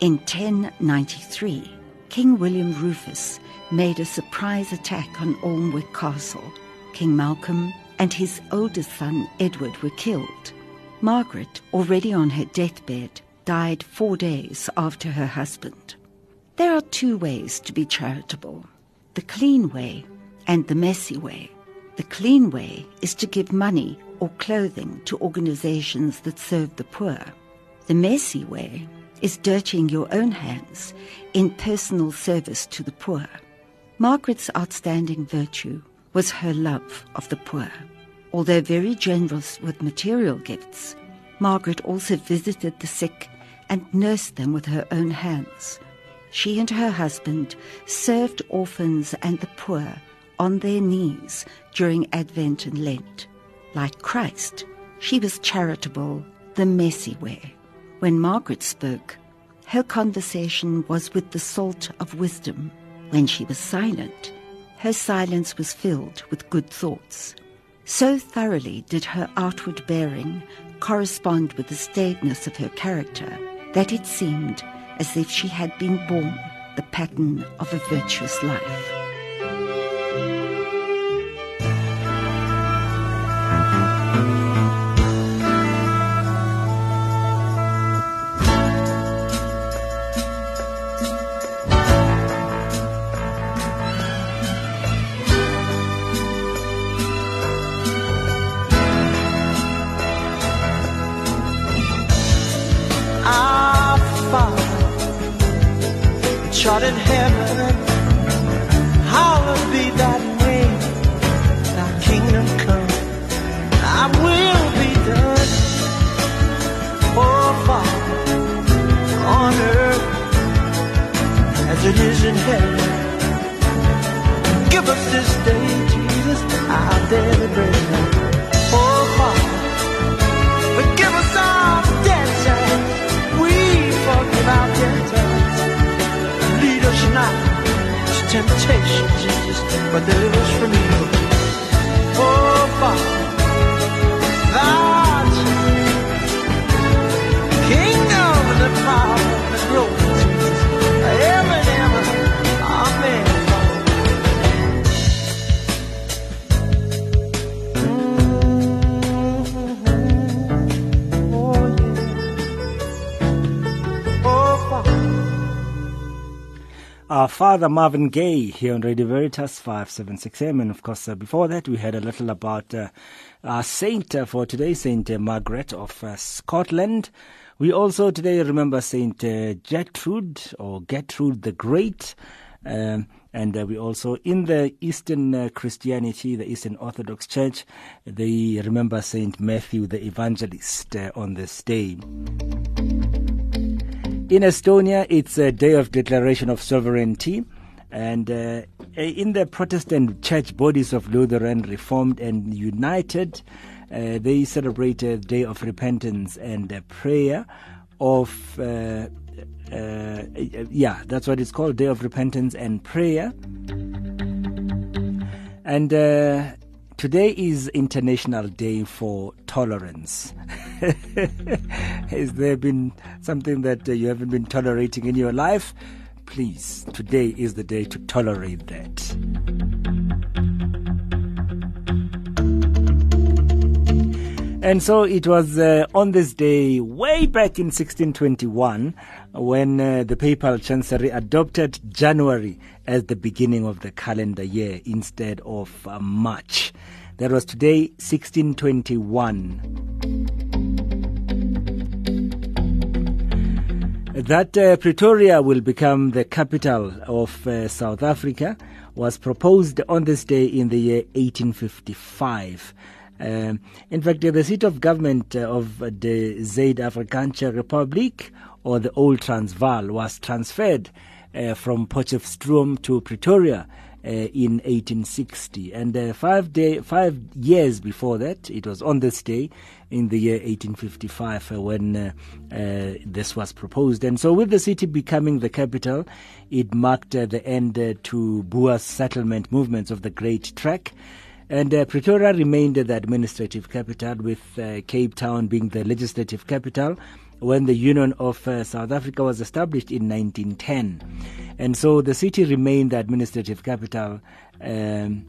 In 1093, King William Rufus made a surprise attack on Alnwick Castle. King Malcolm and his oldest son Edward were killed. Margaret, already on her deathbed, died four days after her husband. There are two ways to be charitable the clean way and the messy way. The clean way is to give money or clothing to organizations that serve the poor. The messy way is dirtying your own hands in personal service to the poor. Margaret's outstanding virtue was her love of the poor. Although very generous with material gifts, Margaret also visited the sick and nursed them with her own hands. She and her husband served orphans and the poor on their knees during Advent and Lent. Like Christ, she was charitable the messy way. When Margaret spoke, her conversation was with the salt of wisdom. When she was silent, her silence was filled with good thoughts. So thoroughly did her outward bearing correspond with the staidness of her character that it seemed as if she had been born the pattern of a virtuous life. Art in heaven, hallowed be thy name. Thy kingdom come, thy will be done. Oh, Father, on earth as it is in heaven. Give us this day, Jesus, our daily bread. Temptations, but deliver us from evil. Oh, Father, Our father Marvin Gaye here on Radio Veritas 576M. And of course, uh, before that, we had a little about uh, our saint uh, for today, Saint uh, Margaret of uh, Scotland. We also today remember Saint Gertrude or Gertrude the Great. Um, and we also, in the Eastern Christianity, the Eastern Orthodox Church, they remember Saint Matthew the Evangelist on this day. In Estonia, it's a day of declaration of sovereignty. And uh, in the Protestant church bodies of Lutheran, Reformed, and United, uh, they celebrate a day of repentance and uh, prayer of, uh, uh, yeah, that's what it's called, Day of Repentance and Prayer. And uh, today is International Day for Tolerance. Has there been something that uh, you haven't been tolerating in your life? Please, today is the day to tolerate that. And so it was uh, on this day, way back in 1621, when uh, the papal chancery adopted January as the beginning of the calendar year instead of uh, March. That was today, 1621. That uh, Pretoria will become the capital of uh, South Africa was proposed on this day in the year 1855. Um, in fact, the seat of government uh, of the Zuid-Afrikaanse Republic, or the old Transvaal, was transferred uh, from Potchefstroom to Pretoria uh, in 1860. And uh, five, day, five years before that, it was on this day in the year 1855 uh, when uh, uh, this was proposed. And so, with the city becoming the capital, it marked the end to Boer settlement movements of the Great Trek. And uh, Pretoria remained the administrative capital, with uh, Cape Town being the legislative capital when the Union of uh, South Africa was established in 1910. And so the city remained the administrative capital um,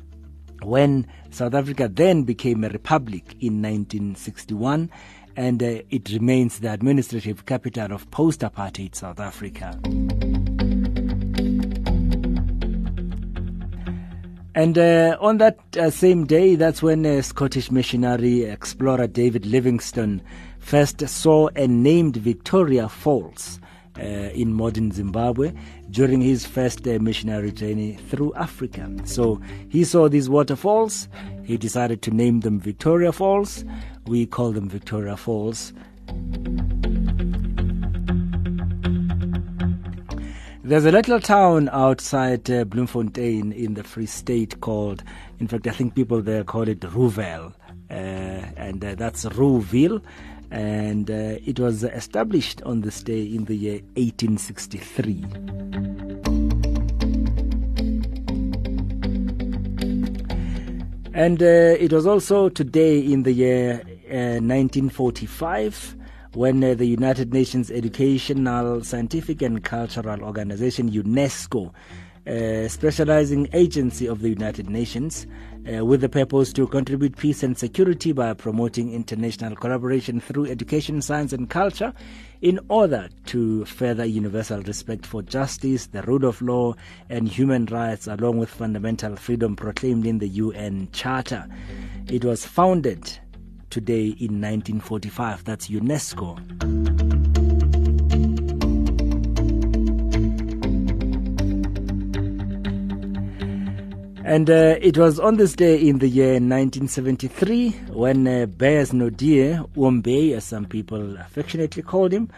when South Africa then became a republic in 1961. And uh, it remains the administrative capital of post apartheid South Africa. And uh, on that uh, same day, that's when uh, Scottish missionary explorer David Livingstone first saw and named Victoria Falls uh, in modern Zimbabwe during his first uh, missionary journey through Africa. So he saw these waterfalls. He decided to name them Victoria Falls. We call them Victoria Falls. There's a little town outside uh, Bloemfontein in the Free State called, in fact, I think people there call it Rouxville, uh, and uh, that's Rouxville. And uh, it was established on this day in the year 1863. And uh, it was also today in the year uh, 1945 when uh, the United Nations Educational, Scientific and Cultural Organization, UNESCO, uh, specializing agency of the United Nations, uh, with the purpose to contribute peace and security by promoting international collaboration through education, science, and culture in order to further universal respect for justice, the rule of law, and human rights, along with fundamental freedom proclaimed in the UN Charter. It was founded today in 1945. That's UNESCO. And uh, it was on this day in the year 1973 when uh, Beyers Naudé, Oom Bey, as some people affectionately called him,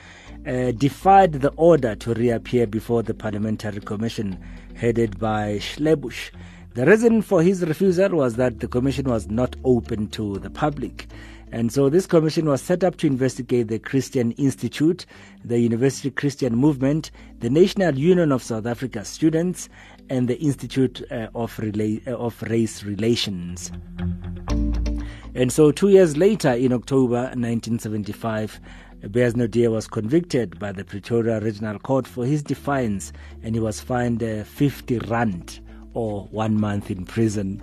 uh, defied the order to reappear before the Parliamentary Commission headed by Schlebusch. The reason for his refusal was that the commission was not open to the public. And so this commission was set up to investigate the Christian Institute, the University Christian Movement, the National Union of South Africa Students, and the Institute uh, of, uh, of Race Relations. And so two years later, in October 1975, Beyers was convicted by the Pretoria Regional Court for his defiance and he was fined uh, 50 rand or one month in prison.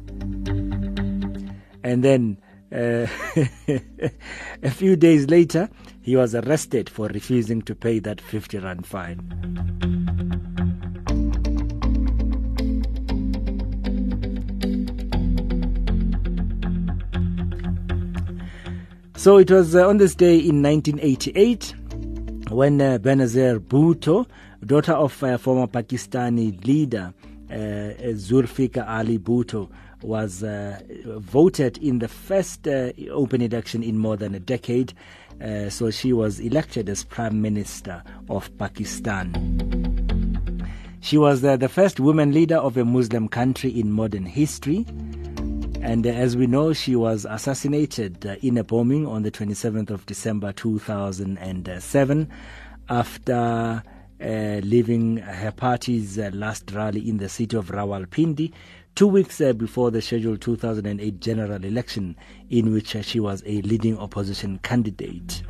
And then uh, a few days later, he was arrested for refusing to pay that 50 rand fine. So it was uh, on this day in 1988 when uh, Benazir Bhutto, daughter of uh, former Pakistani leader Zulfikar Ali Bhutto, was uh, voted in the first uh, open election in more than a decade. Uh, so she was elected as Prime Minister of Pakistan. She was the first woman leader of a Muslim country in modern history. And as we know, she was assassinated uh, in a bombing on the 27th of December 2007 after uh, leaving her party's uh, last rally in the city of Rawalpindi two weeks before the scheduled 2008 general election, in which she was a leading opposition candidate.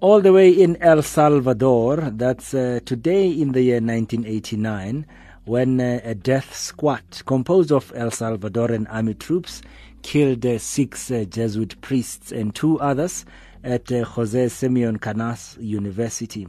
All the way in El Salvador. That's uh, today in the year 1989 when uh, a death squad composed of El Salvadoran army troops killed uh, six uh, Jesuit priests and two others at uh, Jose Simeon Canas University.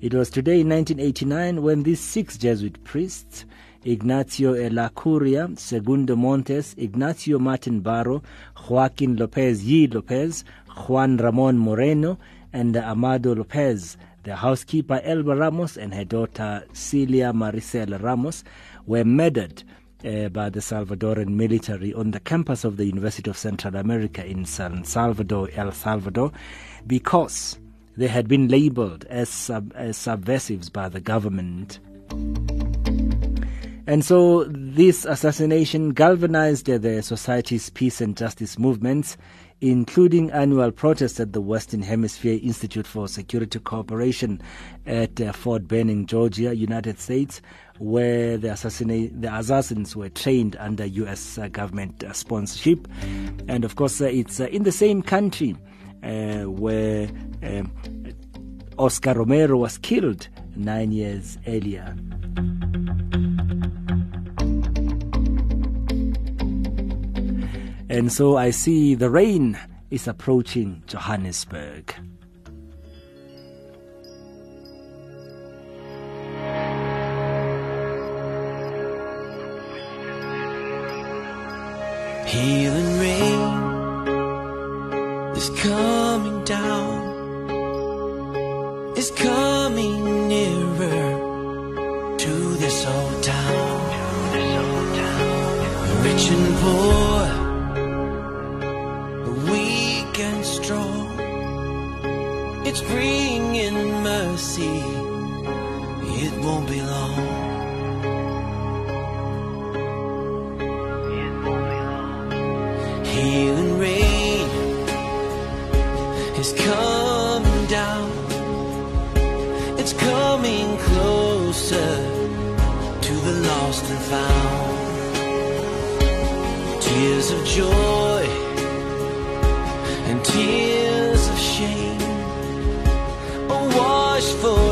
It was today in 1989 when these six Jesuit priests Ignacio Ellacuria, Segundo Montes, Ignacio Martin Baro, Joaquin Lopez y Lopez, Juan Ramon Moreno, and Amado Lopez, the housekeeper Elba Ramos and her daughter Celia Maricel Ramos were murdered uh, by the Salvadoran military on the campus of the University of Central America in San Salvador, El Salvador, because they had been labeled as, sub- as subversives by the government. And so this assassination galvanized the society's peace and justice movements, including annual protests at the Western Hemisphere Institute for Security Cooperation at uh, Fort Benning, Georgia, United States, where the, assassinate, the assassins were trained under U.S. Uh, government uh, sponsorship. And of course, uh, it's uh, in the same country uh, where um, Oscar Romero was killed nine years earlier. And so I see the rain is approaching Johannesburg. Healing rain is coming down, is coming nearer to this old town. Rich and poor, weak and strong, it's bringing mercy. It won't be long. Healing rain is coming down. It's coming closer to the lost and found. Tears of joy tears of shame. Are washed forever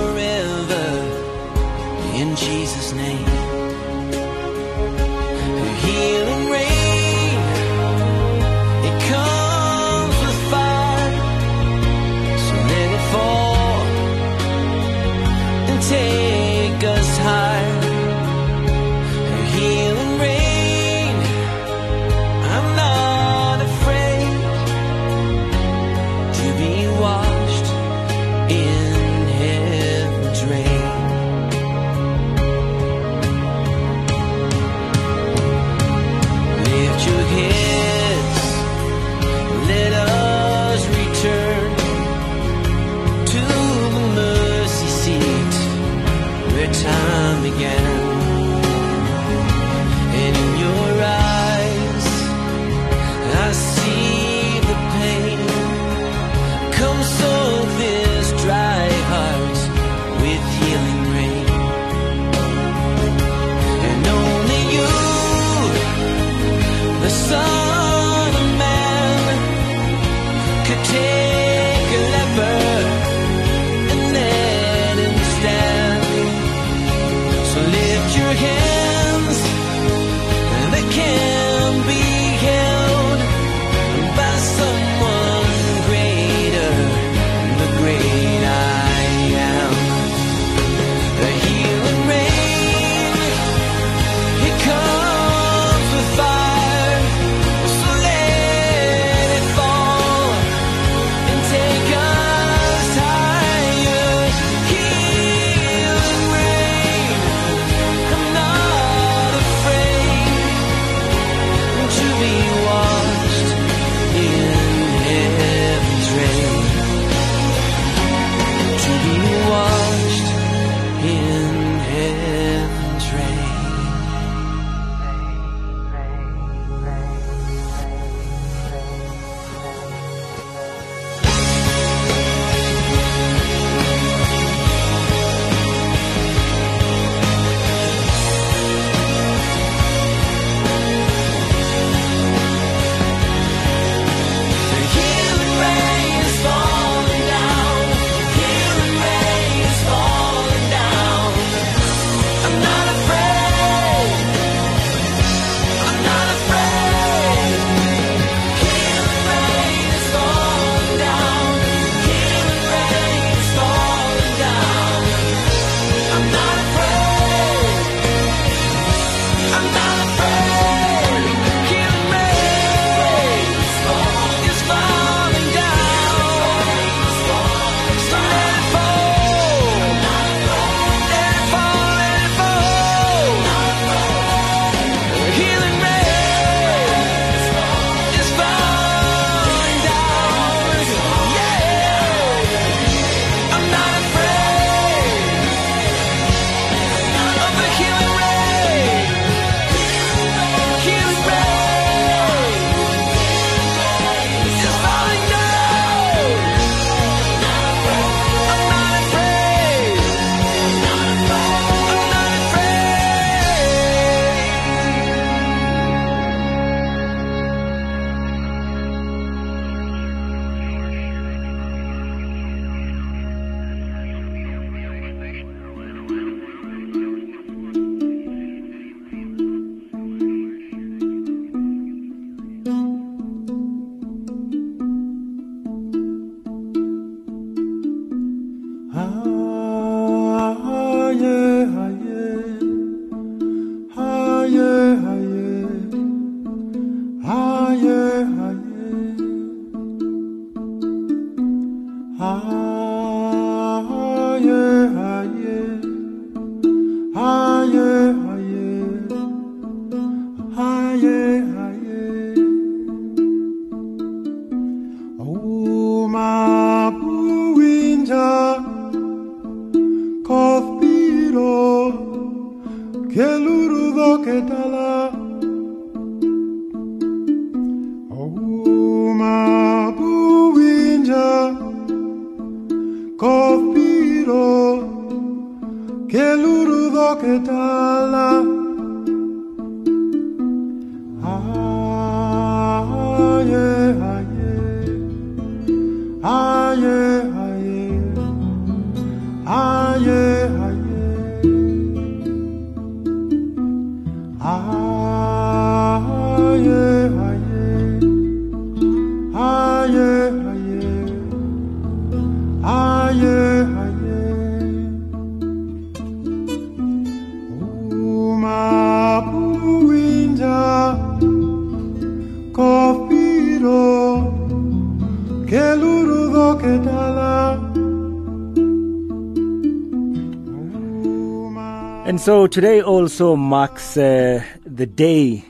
today also marks uh, the day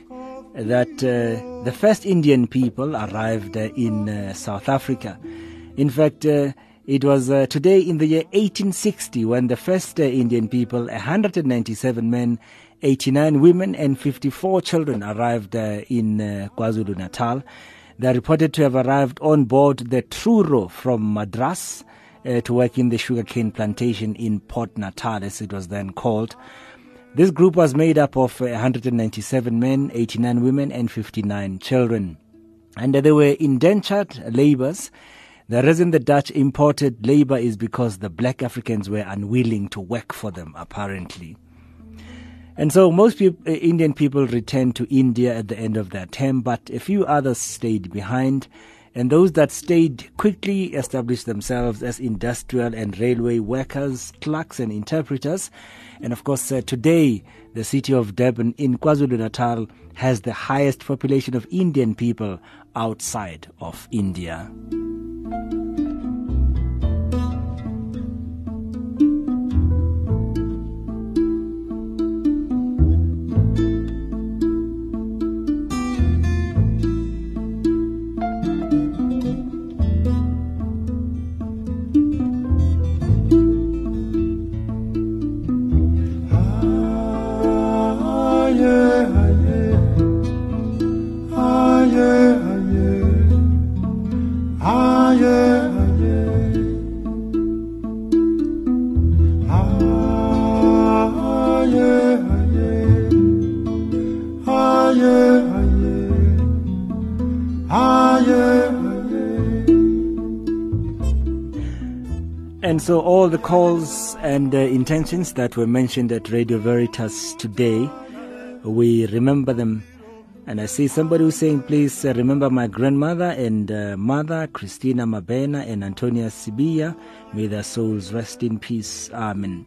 that uh, the first Indian people arrived uh, in uh, South Africa. In fact, uh, It was uh, today in the year 1860 when the first Indian people, 197 men, 89 women, and 54 children arrived in KwaZulu Natal. They are reported to have arrived on board the Truro from Madras to work in the sugarcane plantation in Port Natal, as it was then called. This group was made up of uh, 197 men, 89 women, and 59 children. And they were indentured laborers. The reason the Dutch imported labor is because the black Africans were unwilling to work for them, apparently. And so most peop- uh, Indian people returned to India at the end of their term, but a few others stayed behind. And those that stayed quickly established themselves as industrial and railway workers, clerks, and interpreters. And of course, uh, today, the city of Durban in KwaZulu Natal has the highest population of Indian people outside of India. And so all the calls and uh, intentions that were mentioned at Radio Veritas today, we remember them. And I see somebody who's saying, please uh, remember my grandmother and uh, mother, Christina Mabena and Antonia Sibia. May their souls rest in peace. Amen.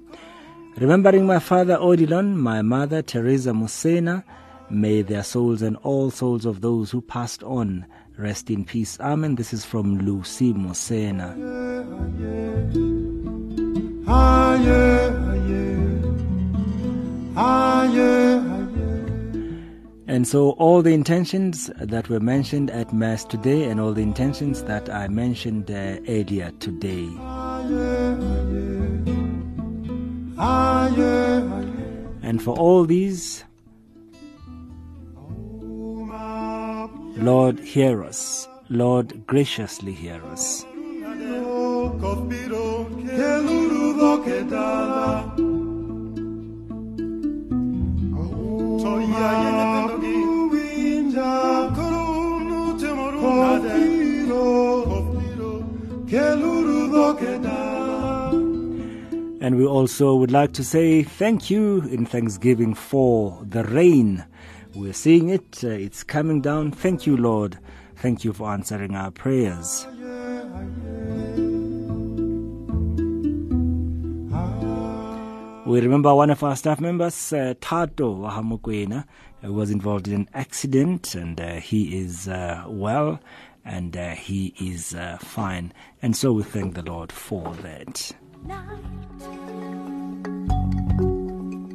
Remembering my father Odilon, my mother Teresa Musena, may their souls and all souls of those who passed on rest in peace. Amen. This is from Lucy Musena. And so, all the intentions that were mentioned at Mass today, and all the intentions that I mentioned uh, earlier today. And for all these, Lord, hear us. Lord, graciously hear us. And we also would like to say thank you in Thanksgiving for the rain. We're seeing it, uh, it's coming down. Thank you, Lord. Thank you for answering our prayers. We remember one of our staff members, uh, Tato Wahamukwena, who was involved in an accident and uh, he is uh, well and uh, he is uh, fine. And so we thank the Lord for that.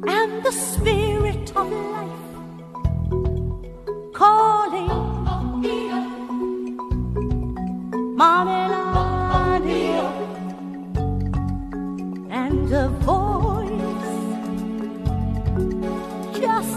and the spirit of life calling Marmelade and a voice